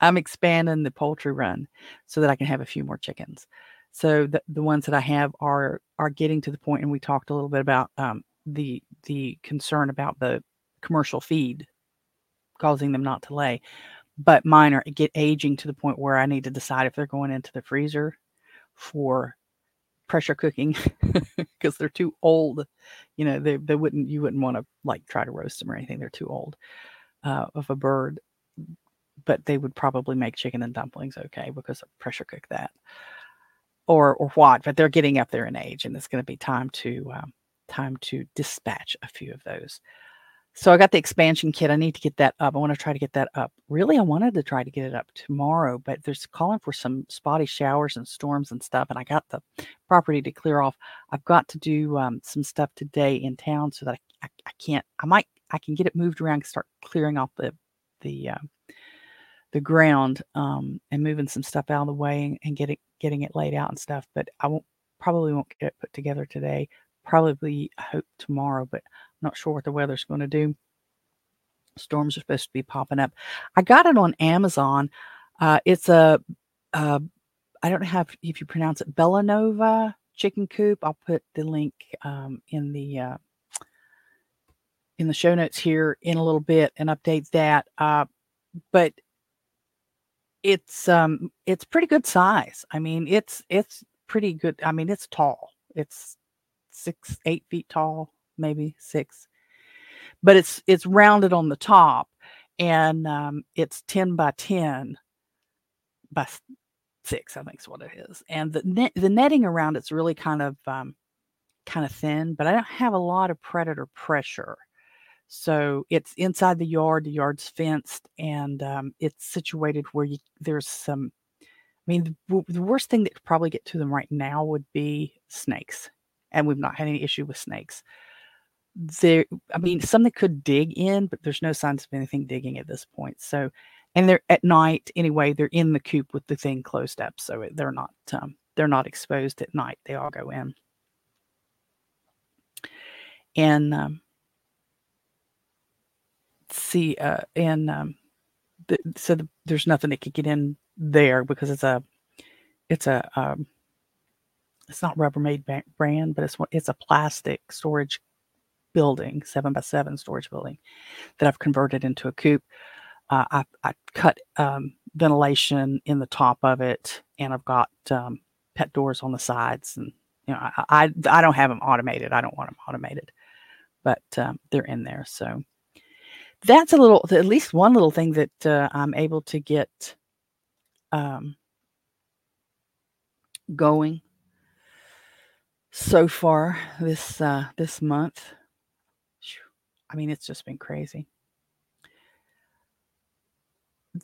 S1: I'm expanding the poultry run so that I can have a few more chickens. So the the ones that I have are are getting to the point, and we talked a little bit about um, the the concern about the commercial feed causing them not to lay. But mine are get aging to the point where I need to decide if they're going into the freezer for pressure cooking because they're too old. You know, they they wouldn't you wouldn't want to like try to roast them or anything. They're too old uh, of a bird, but they would probably make chicken and dumplings okay because pressure cook that or or what. But they're getting up there in age, and it's going to be time to um, time to dispatch a few of those. So I got the expansion kit. I need to get that up. I want to try to get that up. Really, I wanted to try to get it up tomorrow, but there's calling for some spotty showers and storms and stuff. And I got the property to clear off. I've got to do um, some stuff today in town so that I, I, I, can't. I might. I can get it moved around. Start clearing off the the uh, the ground um, and moving some stuff out of the way and, and getting getting it laid out and stuff. But I won't probably won't get it put together today. Probably I hope tomorrow, but I'm not sure what the weather's going to do. Storms are supposed to be popping up. I got it on Amazon. Uh, it's a, a I don't have if, if you pronounce it Belinova chicken coop. I'll put the link um, in the uh, in the show notes here in a little bit and update that. Uh, but it's um it's pretty good size. I mean, it's it's pretty good. I mean, it's tall. It's six eight feet tall maybe six, but it's it's rounded on the top, and um, it's ten by ten by six, I think is what it is. And the net, the netting around it's really kind of um, kind of thin, but I don't have a lot of predator pressure. So it's inside the yard. The yard's fenced, and um, it's situated where you, there's some. I mean, the, the worst thing that could probably get to them right now would be snakes, and we've not had any issue with snakes there i mean something could dig in but there's no signs of anything digging at this point so and they're at night anyway they're in the coop with the thing closed up so they're not um, they're not exposed at night they all go in and um, see uh and um the, so the, there's nothing that could get in there because it's a it's a um it's not rubbermaid brand but it's it's a plastic storage building, seven by seven storage building, that I've converted into a coop. Uh, I, I, cut um, ventilation in the top of it, and I've got um, pet doors on the sides. And you know, I, I, I don't have them automated. I don't want them automated, but um, they're in there. So that's a little, at least one little thing that uh, I'm able to get um, going so far this uh, this month. I mean, it's just been crazy.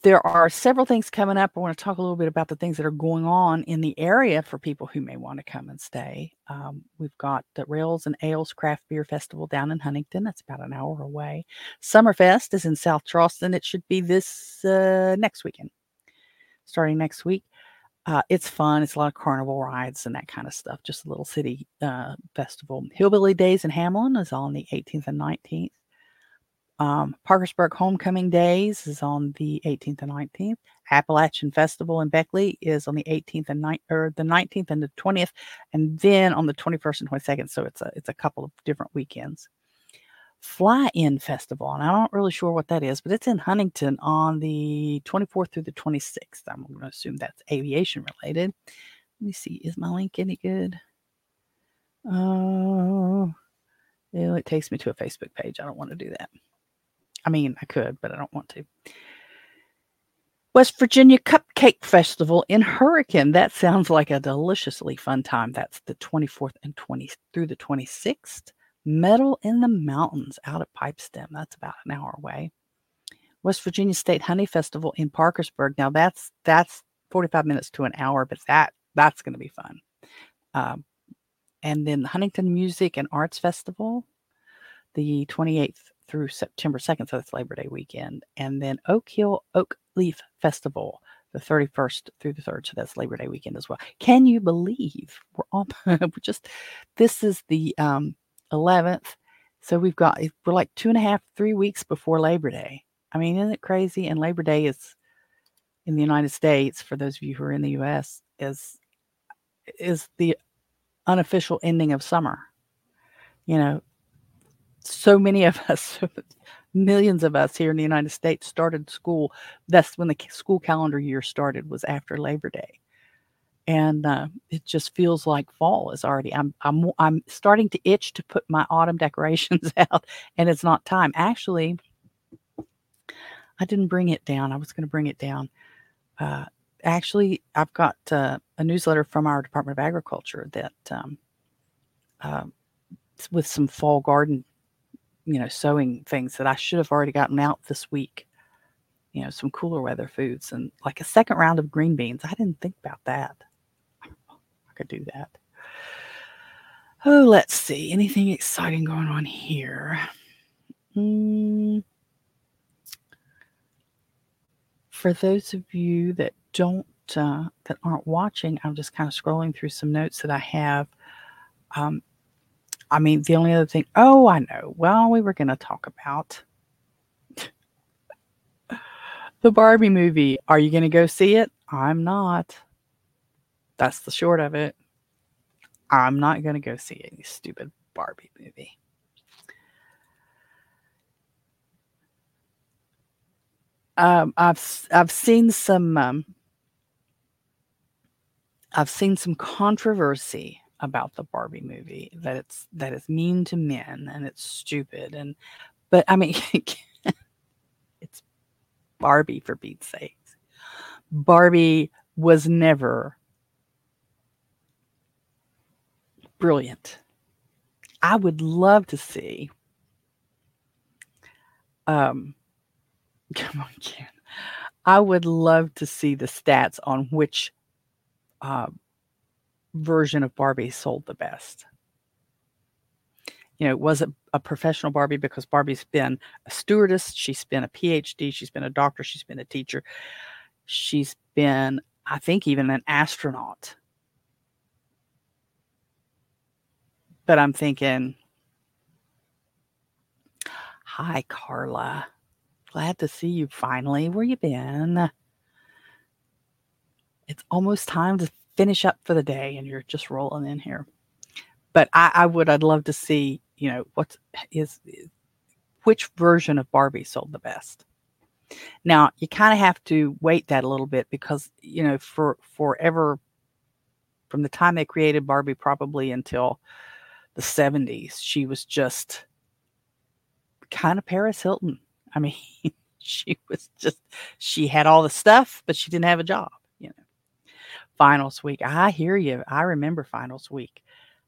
S1: There are several things coming up. I want to talk a little bit about the things that are going on in the area for people who may want to come and stay. Um, we've got the Rails and Ales Craft Beer Festival down in Huntington. That's about an hour away. Summerfest is in South Charleston. It should be this uh, next weekend, starting next week. Uh, it's fun. It's a lot of carnival rides and that kind of stuff. Just a little city uh, festival. Hillbilly Days in Hamlin is on the 18th and 19th. Um, Parkersburg Homecoming Days is on the 18th and 19th. Appalachian Festival in Beckley is on the 18th and 9th, or the 19th and the 20th, and then on the 21st and 22nd. So it's a it's a couple of different weekends. Fly In Festival, and I'm not really sure what that is, but it's in Huntington on the 24th through the 26th. I'm going to assume that's aviation related. Let me see, is my link any good? Oh, uh, it takes me to a Facebook page. I don't want to do that. I mean, I could, but I don't want to. West Virginia Cupcake Festival in Hurricane. That sounds like a deliciously fun time. That's the 24th and 20 through the 26th. Metal in the Mountains out at Pipestem. That's about an hour away. West Virginia State Honey Festival in Parkersburg. Now that's that's 45 minutes to an hour, but that that's going to be fun. Um, and then the Huntington Music and Arts Festival, the 28th through September 2nd, so that's Labor Day weekend, and then Oak Hill Oak Leaf Festival, the 31st through the 3rd, so that's Labor Day weekend as well. Can you believe we're on? we're just this is the um, 11th, so we've got we're like two and a half, three weeks before Labor Day. I mean, isn't it crazy? And Labor Day is in the United States, for those of you who are in the US, is is the unofficial ending of summer. You know, so many of us, millions of us here in the United States started school. That's when the school calendar year started was after Labor Day. And uh, it just feels like fall is already. I'm I'm I'm starting to itch to put my autumn decorations out, and it's not time. Actually, I didn't bring it down. I was going to bring it down. Uh, actually, I've got uh, a newsletter from our Department of Agriculture that um, uh, with some fall garden, you know, sowing things that I should have already gotten out this week. You know, some cooler weather foods and like a second round of green beans. I didn't think about that. I could do that. Oh, let's see. Anything exciting going on here? Mm. For those of you that don't uh, that aren't watching, I'm just kind of scrolling through some notes that I have. Um, I mean, the only other thing. Oh, I know. Well, we were going to talk about the Barbie movie. Are you going to go see it? I'm not. That's the short of it. I'm not going to go see any stupid Barbie movie. Um, I've I've seen some um, I've seen some controversy about the Barbie movie that it's that it's mean to men and it's stupid and but I mean it's Barbie for Pete's sakes. Barbie was never brilliant. I would love to see um come on Ken. I would love to see the stats on which uh, version of Barbie sold the best. You know, was it a professional Barbie because Barbie's been a stewardess, she's been a PhD, she's been a doctor, she's been a teacher, she's been, I think, even an astronaut. But I'm thinking, hi, Carla. Glad to see you finally. Where you been? it's almost time to finish up for the day and you're just rolling in here. But I, I would, I'd love to see, you know, what is, is which version of Barbie sold the best. Now you kind of have to wait that a little bit because, you know, for forever, from the time they created Barbie, probably until the 70s, she was just kind of Paris Hilton. I mean, she was just, she had all the stuff, but she didn't have a job finals week. I hear you. I remember finals week.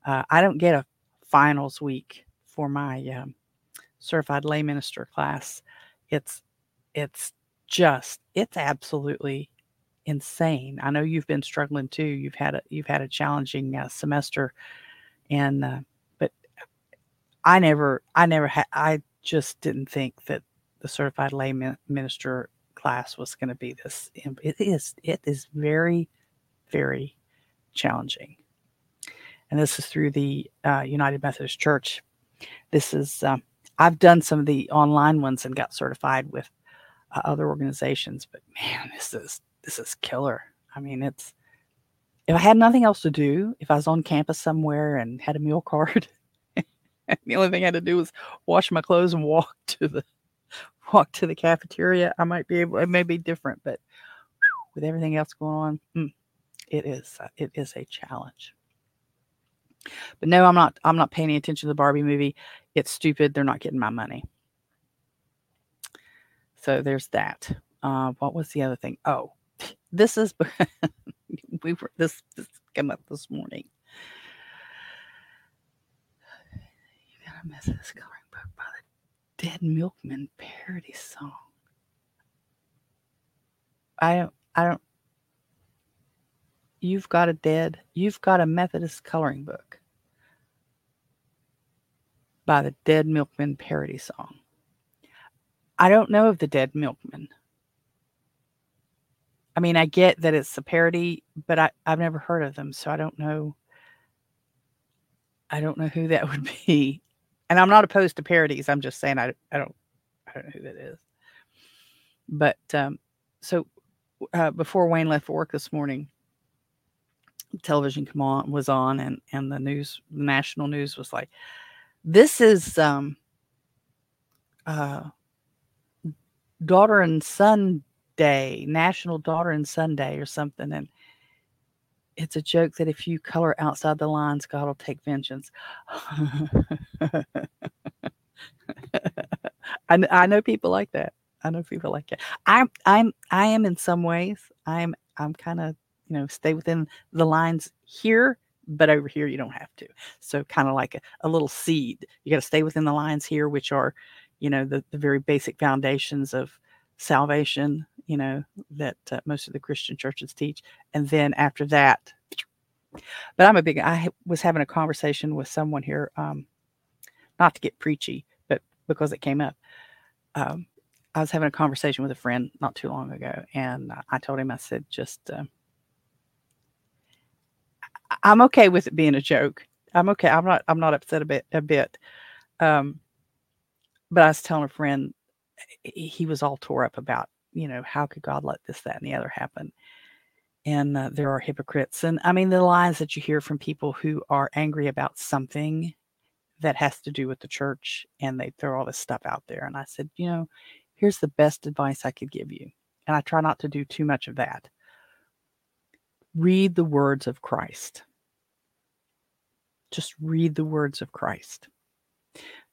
S1: Uh, I don't get a finals week for my um, certified lay minister class. It's it's just it's absolutely insane. I know you've been struggling too. You've had a you've had a challenging uh, semester, and uh, but I never I never had I just didn't think that the certified lay minister class was going to be this. It is it is very very challenging. And this is through the uh, United Methodist Church. This is, um, I've done some of the online ones and got certified with uh, other organizations, but man, this is, this is killer. I mean, it's, if I had nothing else to do, if I was on campus somewhere and had a meal card, the only thing I had to do was wash my clothes and walk to the walk to the cafeteria. I might be able. It may be different, but with everything else going on, mm, it is it is a challenge. But no, I'm not I'm not paying any attention to the Barbie movie. It's stupid. They're not getting my money. So there's that. Uh, what was the other thing? Oh, this is we were this this came up this morning. You gotta miss this coloring book by the Dead Milkman parody song. I don't I don't you've got a dead, you've got a Methodist coloring book by the Dead Milkman parody song. I don't know of the Dead Milkman. I mean, I get that it's a parody, but I, I've never heard of them, so I don't know. I don't know who that would be. And I'm not opposed to parodies. I'm just saying I, I don't I don't know who that is. But um, so uh, before Wayne left for work this morning, television come on was on and and the news national news was like this is um uh daughter and son day national daughter and son day or something and it's a joke that if you color outside the lines god will take vengeance. I, I know people like that. I know people like it i'm i'm i am in some ways i'm i'm kind of you know stay within the lines here but over here you don't have to. So kind of like a, a little seed you got to stay within the lines here which are you know the, the very basic foundations of salvation you know that uh, most of the christian churches teach. And then after that but i'm a big i was having a conversation with someone here um not to get preachy but because it came up. Um i was having a conversation with a friend not too long ago and i told him i said just uh, i'm okay with it being a joke i'm okay i'm not i'm not upset a bit a bit um but i was telling a friend he was all tore up about, you know, how could God let this, that, and the other happen? And uh, there are hypocrites. And I mean, the lines that you hear from people who are angry about something that has to do with the church and they throw all this stuff out there. And I said, you know, here's the best advice I could give you. And I try not to do too much of that. Read the words of Christ. Just read the words of Christ.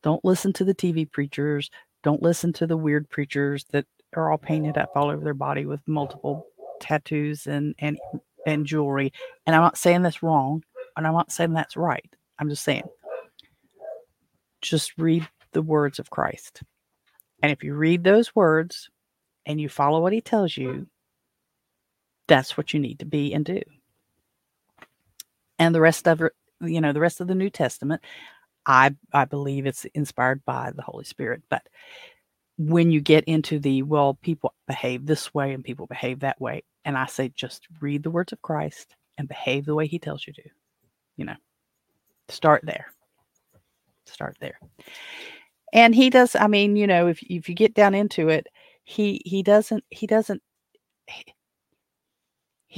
S1: Don't listen to the TV preachers. Don't listen to the weird preachers that are all painted up all over their body with multiple tattoos and and and jewelry. And I'm not saying that's wrong, and I'm not saying that's right. I'm just saying just read the words of Christ. And if you read those words and you follow what he tells you, that's what you need to be and do. And the rest of you know, the rest of the New Testament, I I believe it's inspired by the Holy Spirit. But when you get into the well, people behave this way and people behave that way, and I say just read the words of Christ and behave the way He tells you to. You know, start there. Start there. And he does. I mean, you know, if if you get down into it, he he doesn't he doesn't he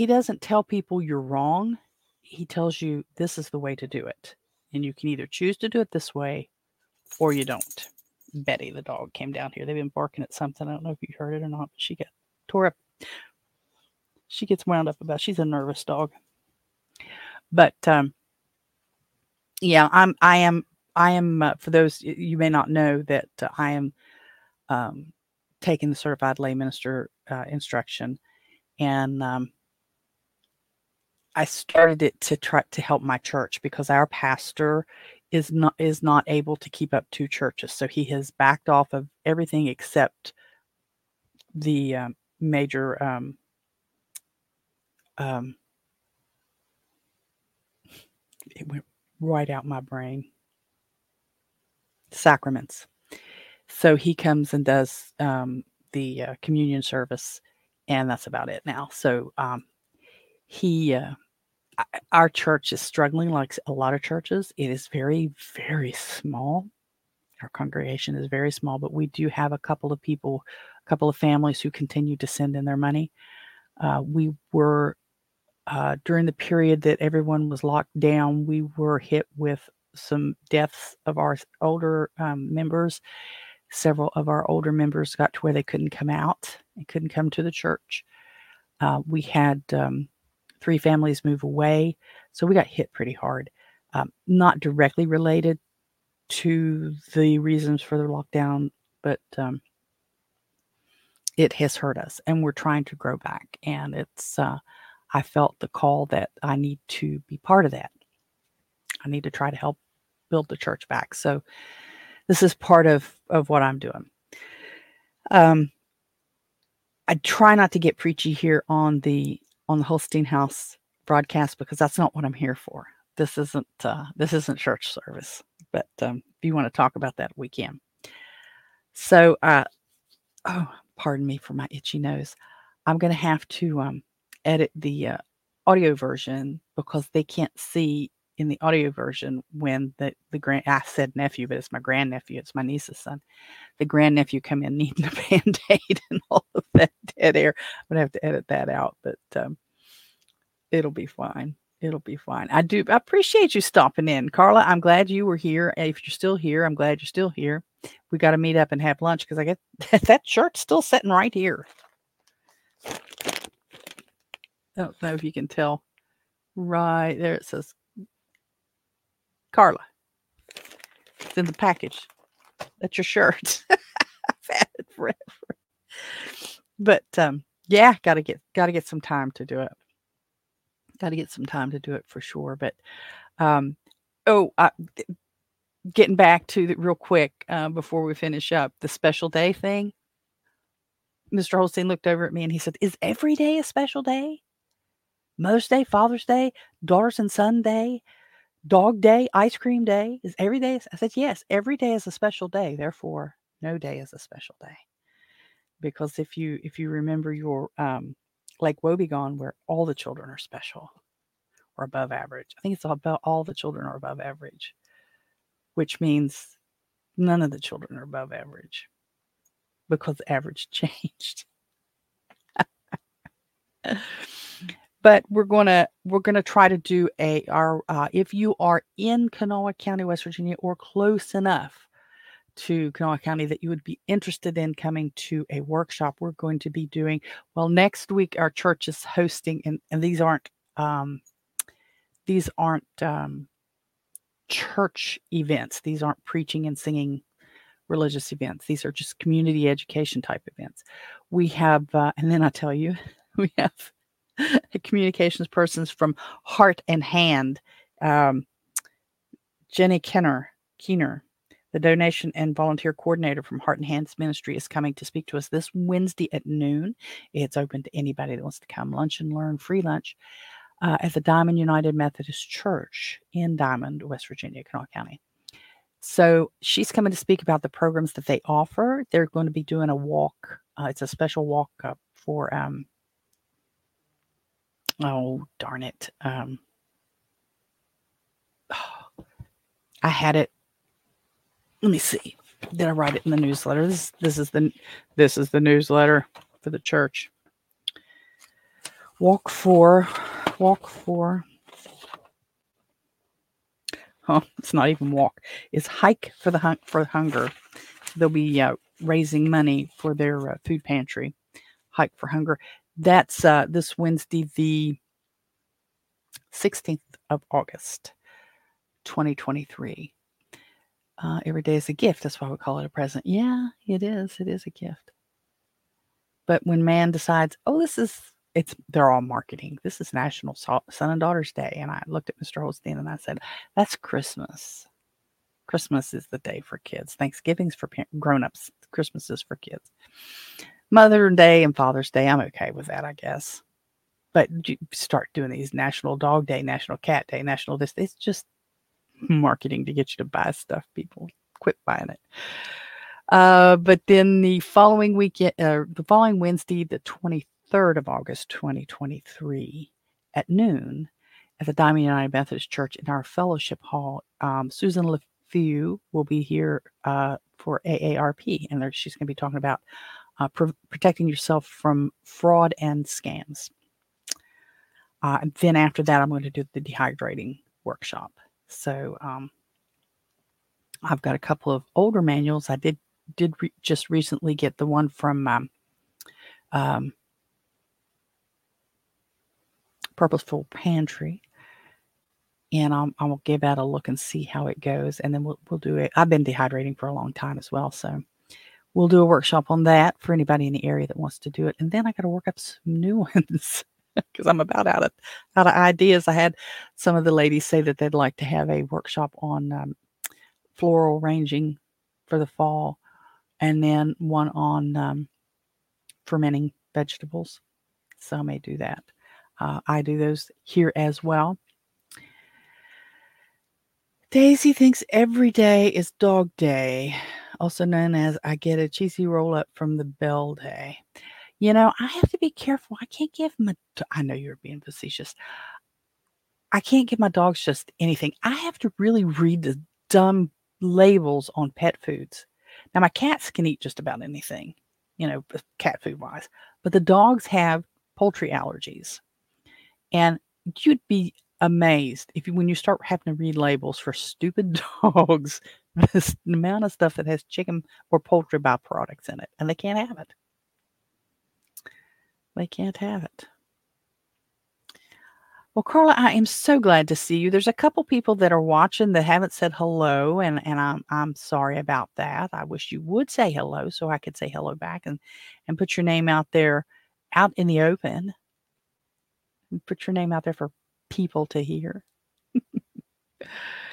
S1: doesn't tell people you're wrong. He tells you this is the way to do it and you can either choose to do it this way or you don't. Betty, the dog, came down here. They've been barking at something. I don't know if you heard it or not, but she got tore up. She gets wound up about. She's a nervous dog. But um, yeah, I'm. I am. I am. Uh, for those you may not know that uh, I am um, taking the certified lay minister uh, instruction, and um, I started it to try to help my church because our pastor is not is not able to keep up two churches, so he has backed off of everything except the um, major um, um, it went right out my brain sacraments. So he comes and does um, the uh, communion service, and that's about it now. So um, he uh, our church is struggling like a lot of churches. It is very, very small. Our congregation is very small, but we do have a couple of people, a couple of families who continue to send in their money. Uh, we were, uh, during the period that everyone was locked down, we were hit with some deaths of our older um, members. Several of our older members got to where they couldn't come out and couldn't come to the church. Uh, we had um, three families move away. So we got hit pretty hard. Um, not directly related to the reasons for the lockdown, but um, it has hurt us and we're trying to grow back. And it's, uh, I felt the call that I need to be part of that. I need to try to help build the church back. So this is part of, of what I'm doing. Um, I try not to get preachy here on the on the Holstein House broadcast because that's not what I'm here for. This isn't uh, this isn't church service, but um, if you want to talk about that, we can. So, uh, oh, pardon me for my itchy nose. I'm going to have to um, edit the uh, audio version because they can't see in the audio version when the the grand I said nephew, but it's my grandnephew. It's my niece's son. The grandnephew come in needing a band aid and all of that dead air. I'm gonna have to edit that out, but um, it'll be fine. It'll be fine. I do I appreciate you stopping in, Carla. I'm glad you were here. If you're still here, I'm glad you're still here. We got to meet up and have lunch because I get that shirt's still sitting right here. I don't know if you can tell. Right there it says Carla. It's in the package. That's your shirt. I've had it forever. But um, yeah, gotta get gotta get some time to do it. Gotta get some time to do it for sure. But um, oh, I, getting back to the real quick uh, before we finish up the special day thing. Mr. Holstein looked over at me and he said, "Is every day a special day? Mother's Day, Father's Day, Daughters and Son Day, dog day, ice cream day is every day. I said, yes, every day is a special day. Therefore, no day is a special day. Because if you if you remember your um, Lake Wobegon, where all the children are special or above average, I think it's about all the children are above average, which means none of the children are above average because average changed but we're gonna we're gonna try to do a our uh, if you are in Kanawha County, West Virginia, or close enough to Kanawha County that you would be interested in coming to a workshop, we're going to be doing well next week. Our church is hosting, and and these aren't um, these aren't um, church events. These aren't preaching and singing religious events. These are just community education type events. We have, uh, and then I tell you, we have communications persons from Heart and Hand. Um, Jenny Kenner, Keener, the donation and volunteer coordinator from Heart and Hands Ministry, is coming to speak to us this Wednesday at noon. It's open to anybody that wants to come. Lunch and learn, free lunch uh, at the Diamond United Methodist Church in Diamond, West Virginia, Kanawha County. So she's coming to speak about the programs that they offer. They're going to be doing a walk. Uh, it's a special walk up for um, Oh, darn it. Um, I had it. Let me see. Did I write it in the newsletter? This this is the this is the newsletter for the church. Walk for walk for oh, it's not even walk. It's hike for the hun- for hunger. They'll be uh, raising money for their uh, food pantry. Hike for hunger. That's uh, this Wednesday, the 16th of August, 2023. Uh, every day is a gift. That's why we call it a present. Yeah, it is. It is a gift. But when man decides, oh, this is, it's, they're all marketing. This is National Son and Daughters Day. And I looked at Mr. Holstein and I said, that's Christmas. Christmas is the day for kids. Thanksgiving's for grown-ups. Christmas is for kids. Mother's Day and Father's Day, I'm okay with that, I guess. But you start doing these National Dog Day, National Cat Day, National this. It's just marketing to get you to buy stuff. People quit buying it. Uh, but then the following weekend, uh, the following Wednesday, the 23rd of August, 2023, at noon, at the Diamond United Methodist Church in our fellowship hall, um, Susan LeFew will be here uh, for AARP, and she's going to be talking about uh, pr- protecting yourself from fraud and scams. Uh, and then after that, I'm going to do the dehydrating workshop. So um, I've got a couple of older manuals. I did did re- just recently get the one from um, um, Purposeful Pantry, and I'll, I will give that a look and see how it goes, and then we'll we'll do it. I've been dehydrating for a long time as well, so we'll do a workshop on that for anybody in the area that wants to do it. And then I got to work up some new ones because I'm about out of out of ideas. I had some of the ladies say that they'd like to have a workshop on um, floral arranging for the fall, and then one on um, fermenting vegetables. So I may do that. Uh, I do those here as well. Daisy thinks every day is dog day, also known as I get a cheesy roll up from the bell day. You know, I have to be careful. I can't give my, I know you're being facetious. I can't give my dogs just anything. I have to really read the dumb labels on pet foods. Now, my cats can eat just about anything, you know, cat food wise, but the dogs have poultry allergies. And you'd be amazed if you, when you start having to read labels for stupid dogs, the amount of stuff that has chicken or poultry byproducts in it, and they can't have it. They can't have it. Well, Carla, I am so glad to see you. There's a couple people that are watching that haven't said hello, and, and I'm I'm sorry about that. I wish you would say hello so I could say hello back and, and put your name out there out in the open. Put your name out there for people to hear.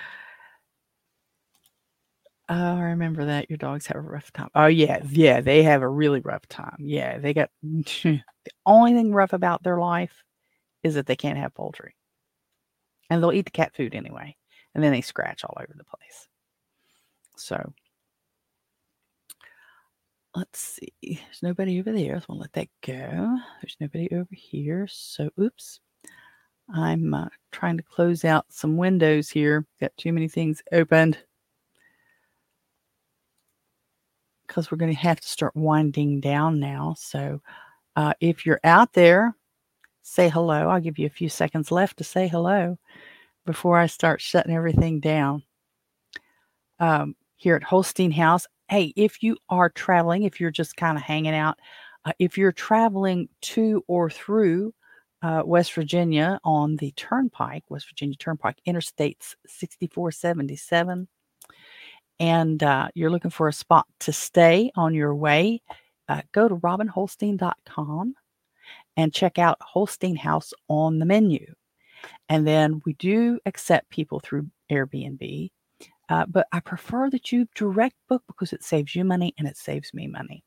S1: Oh, I remember that. Your dogs have a rough time. Oh, yeah. Yeah. They have a really rough time. Yeah. They got the only thing rough about their life is that they can't have poultry. And they'll eat the cat food anyway. And then they scratch all over the place. So let's see. There's nobody over there. So I'll let that go. There's nobody over here. So, oops. I'm uh, trying to close out some windows here. Got too many things opened. Because we're going to have to start winding down now. So, uh, if you're out there, say hello. I'll give you a few seconds left to say hello before I start shutting everything down. Um, here at Holstein House, hey, if you are traveling, if you're just kind of hanging out, uh, if you're traveling to or through uh, West Virginia on the Turnpike, West Virginia Turnpike, Interstates 6477, and uh, you're looking for a spot to stay on your way, uh, go to robinholstein.com and check out Holstein House on the menu. And then we do accept people through Airbnb, uh, but I prefer that you direct book because it saves you money and it saves me money.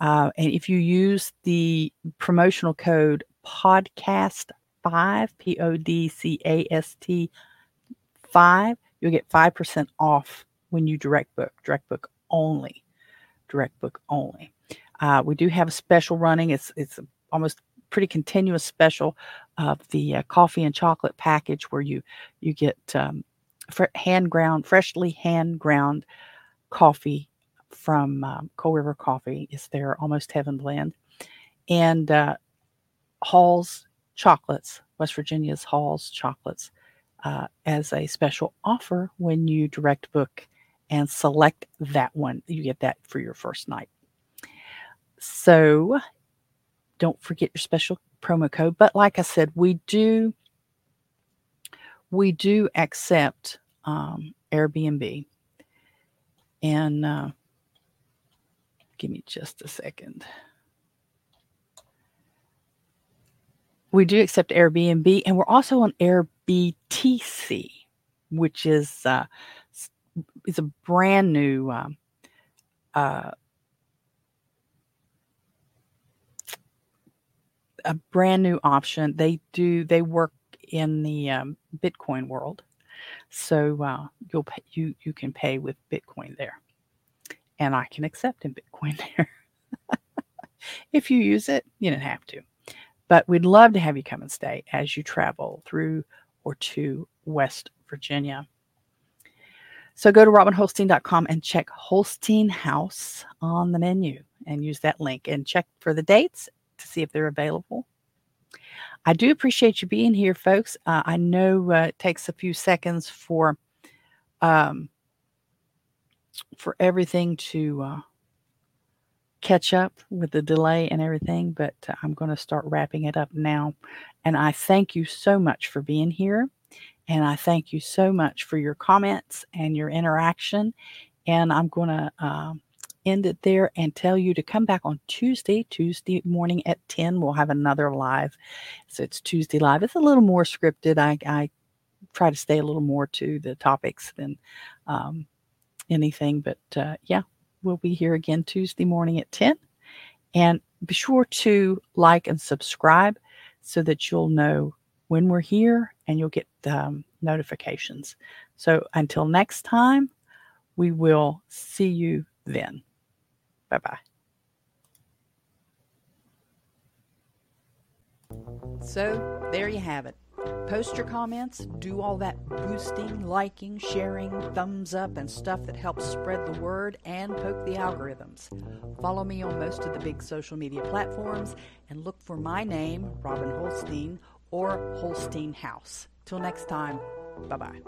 S1: Uh, and if you use the promotional code podcast5, P O D C A S T 5, you'll get 5% off when you direct book, direct book only. Direct book only. Uh, we do have a special running. It's it's almost pretty continuous special of the uh, coffee and chocolate package where you you get um, fr- hand ground, freshly hand ground coffee from um, Coal River Coffee. It's their almost heaven blend, and uh, Halls chocolates, West Virginia's Halls chocolates, uh, as a special offer when you direct book and select that one. You get that for your first night. So don't forget your special promo code. But like I said, we do we do accept um, Airbnb. And uh, give me just a second. We do accept Airbnb, and we're also on AirBTC, which is uh, is a brand new um, uh, a brand new option. They do they work in the um, Bitcoin world, so uh, you'll pay, you you can pay with Bitcoin there, and I can accept in Bitcoin there. if you use it, you don't have to, but we'd love to have you come and stay as you travel through or to West Virginia. So go to robinholstein.com and check Holstein House on the menu and use that link and check for the dates to see if they're available. I do appreciate you being here, folks. Uh, I know uh, it takes a few seconds for um, for everything to uh, catch up with the delay and everything, but I'm going to start wrapping it up now. And I thank you so much for being here. And I thank you so much for your comments and your interaction. And I'm going to um, end it there and tell you to come back on Tuesday, Tuesday morning at 10. We'll have another live. So it's Tuesday live. It's a little more scripted. I, I try to stay a little more to the topics than um, anything. But uh, yeah, we'll be here again Tuesday morning at 10. And be sure to like and subscribe so that you'll know when we're here and you'll get um, notifications. So until next time, we will see you then. Bye bye. So there you have it. Post your comments, do all that boosting, liking, sharing, thumbs up, and stuff that helps spread the word and poke the algorithms. Follow me on most of the big social media platforms and look for my name, Robin Holstein, or Holstein House. Till next time, bye bye.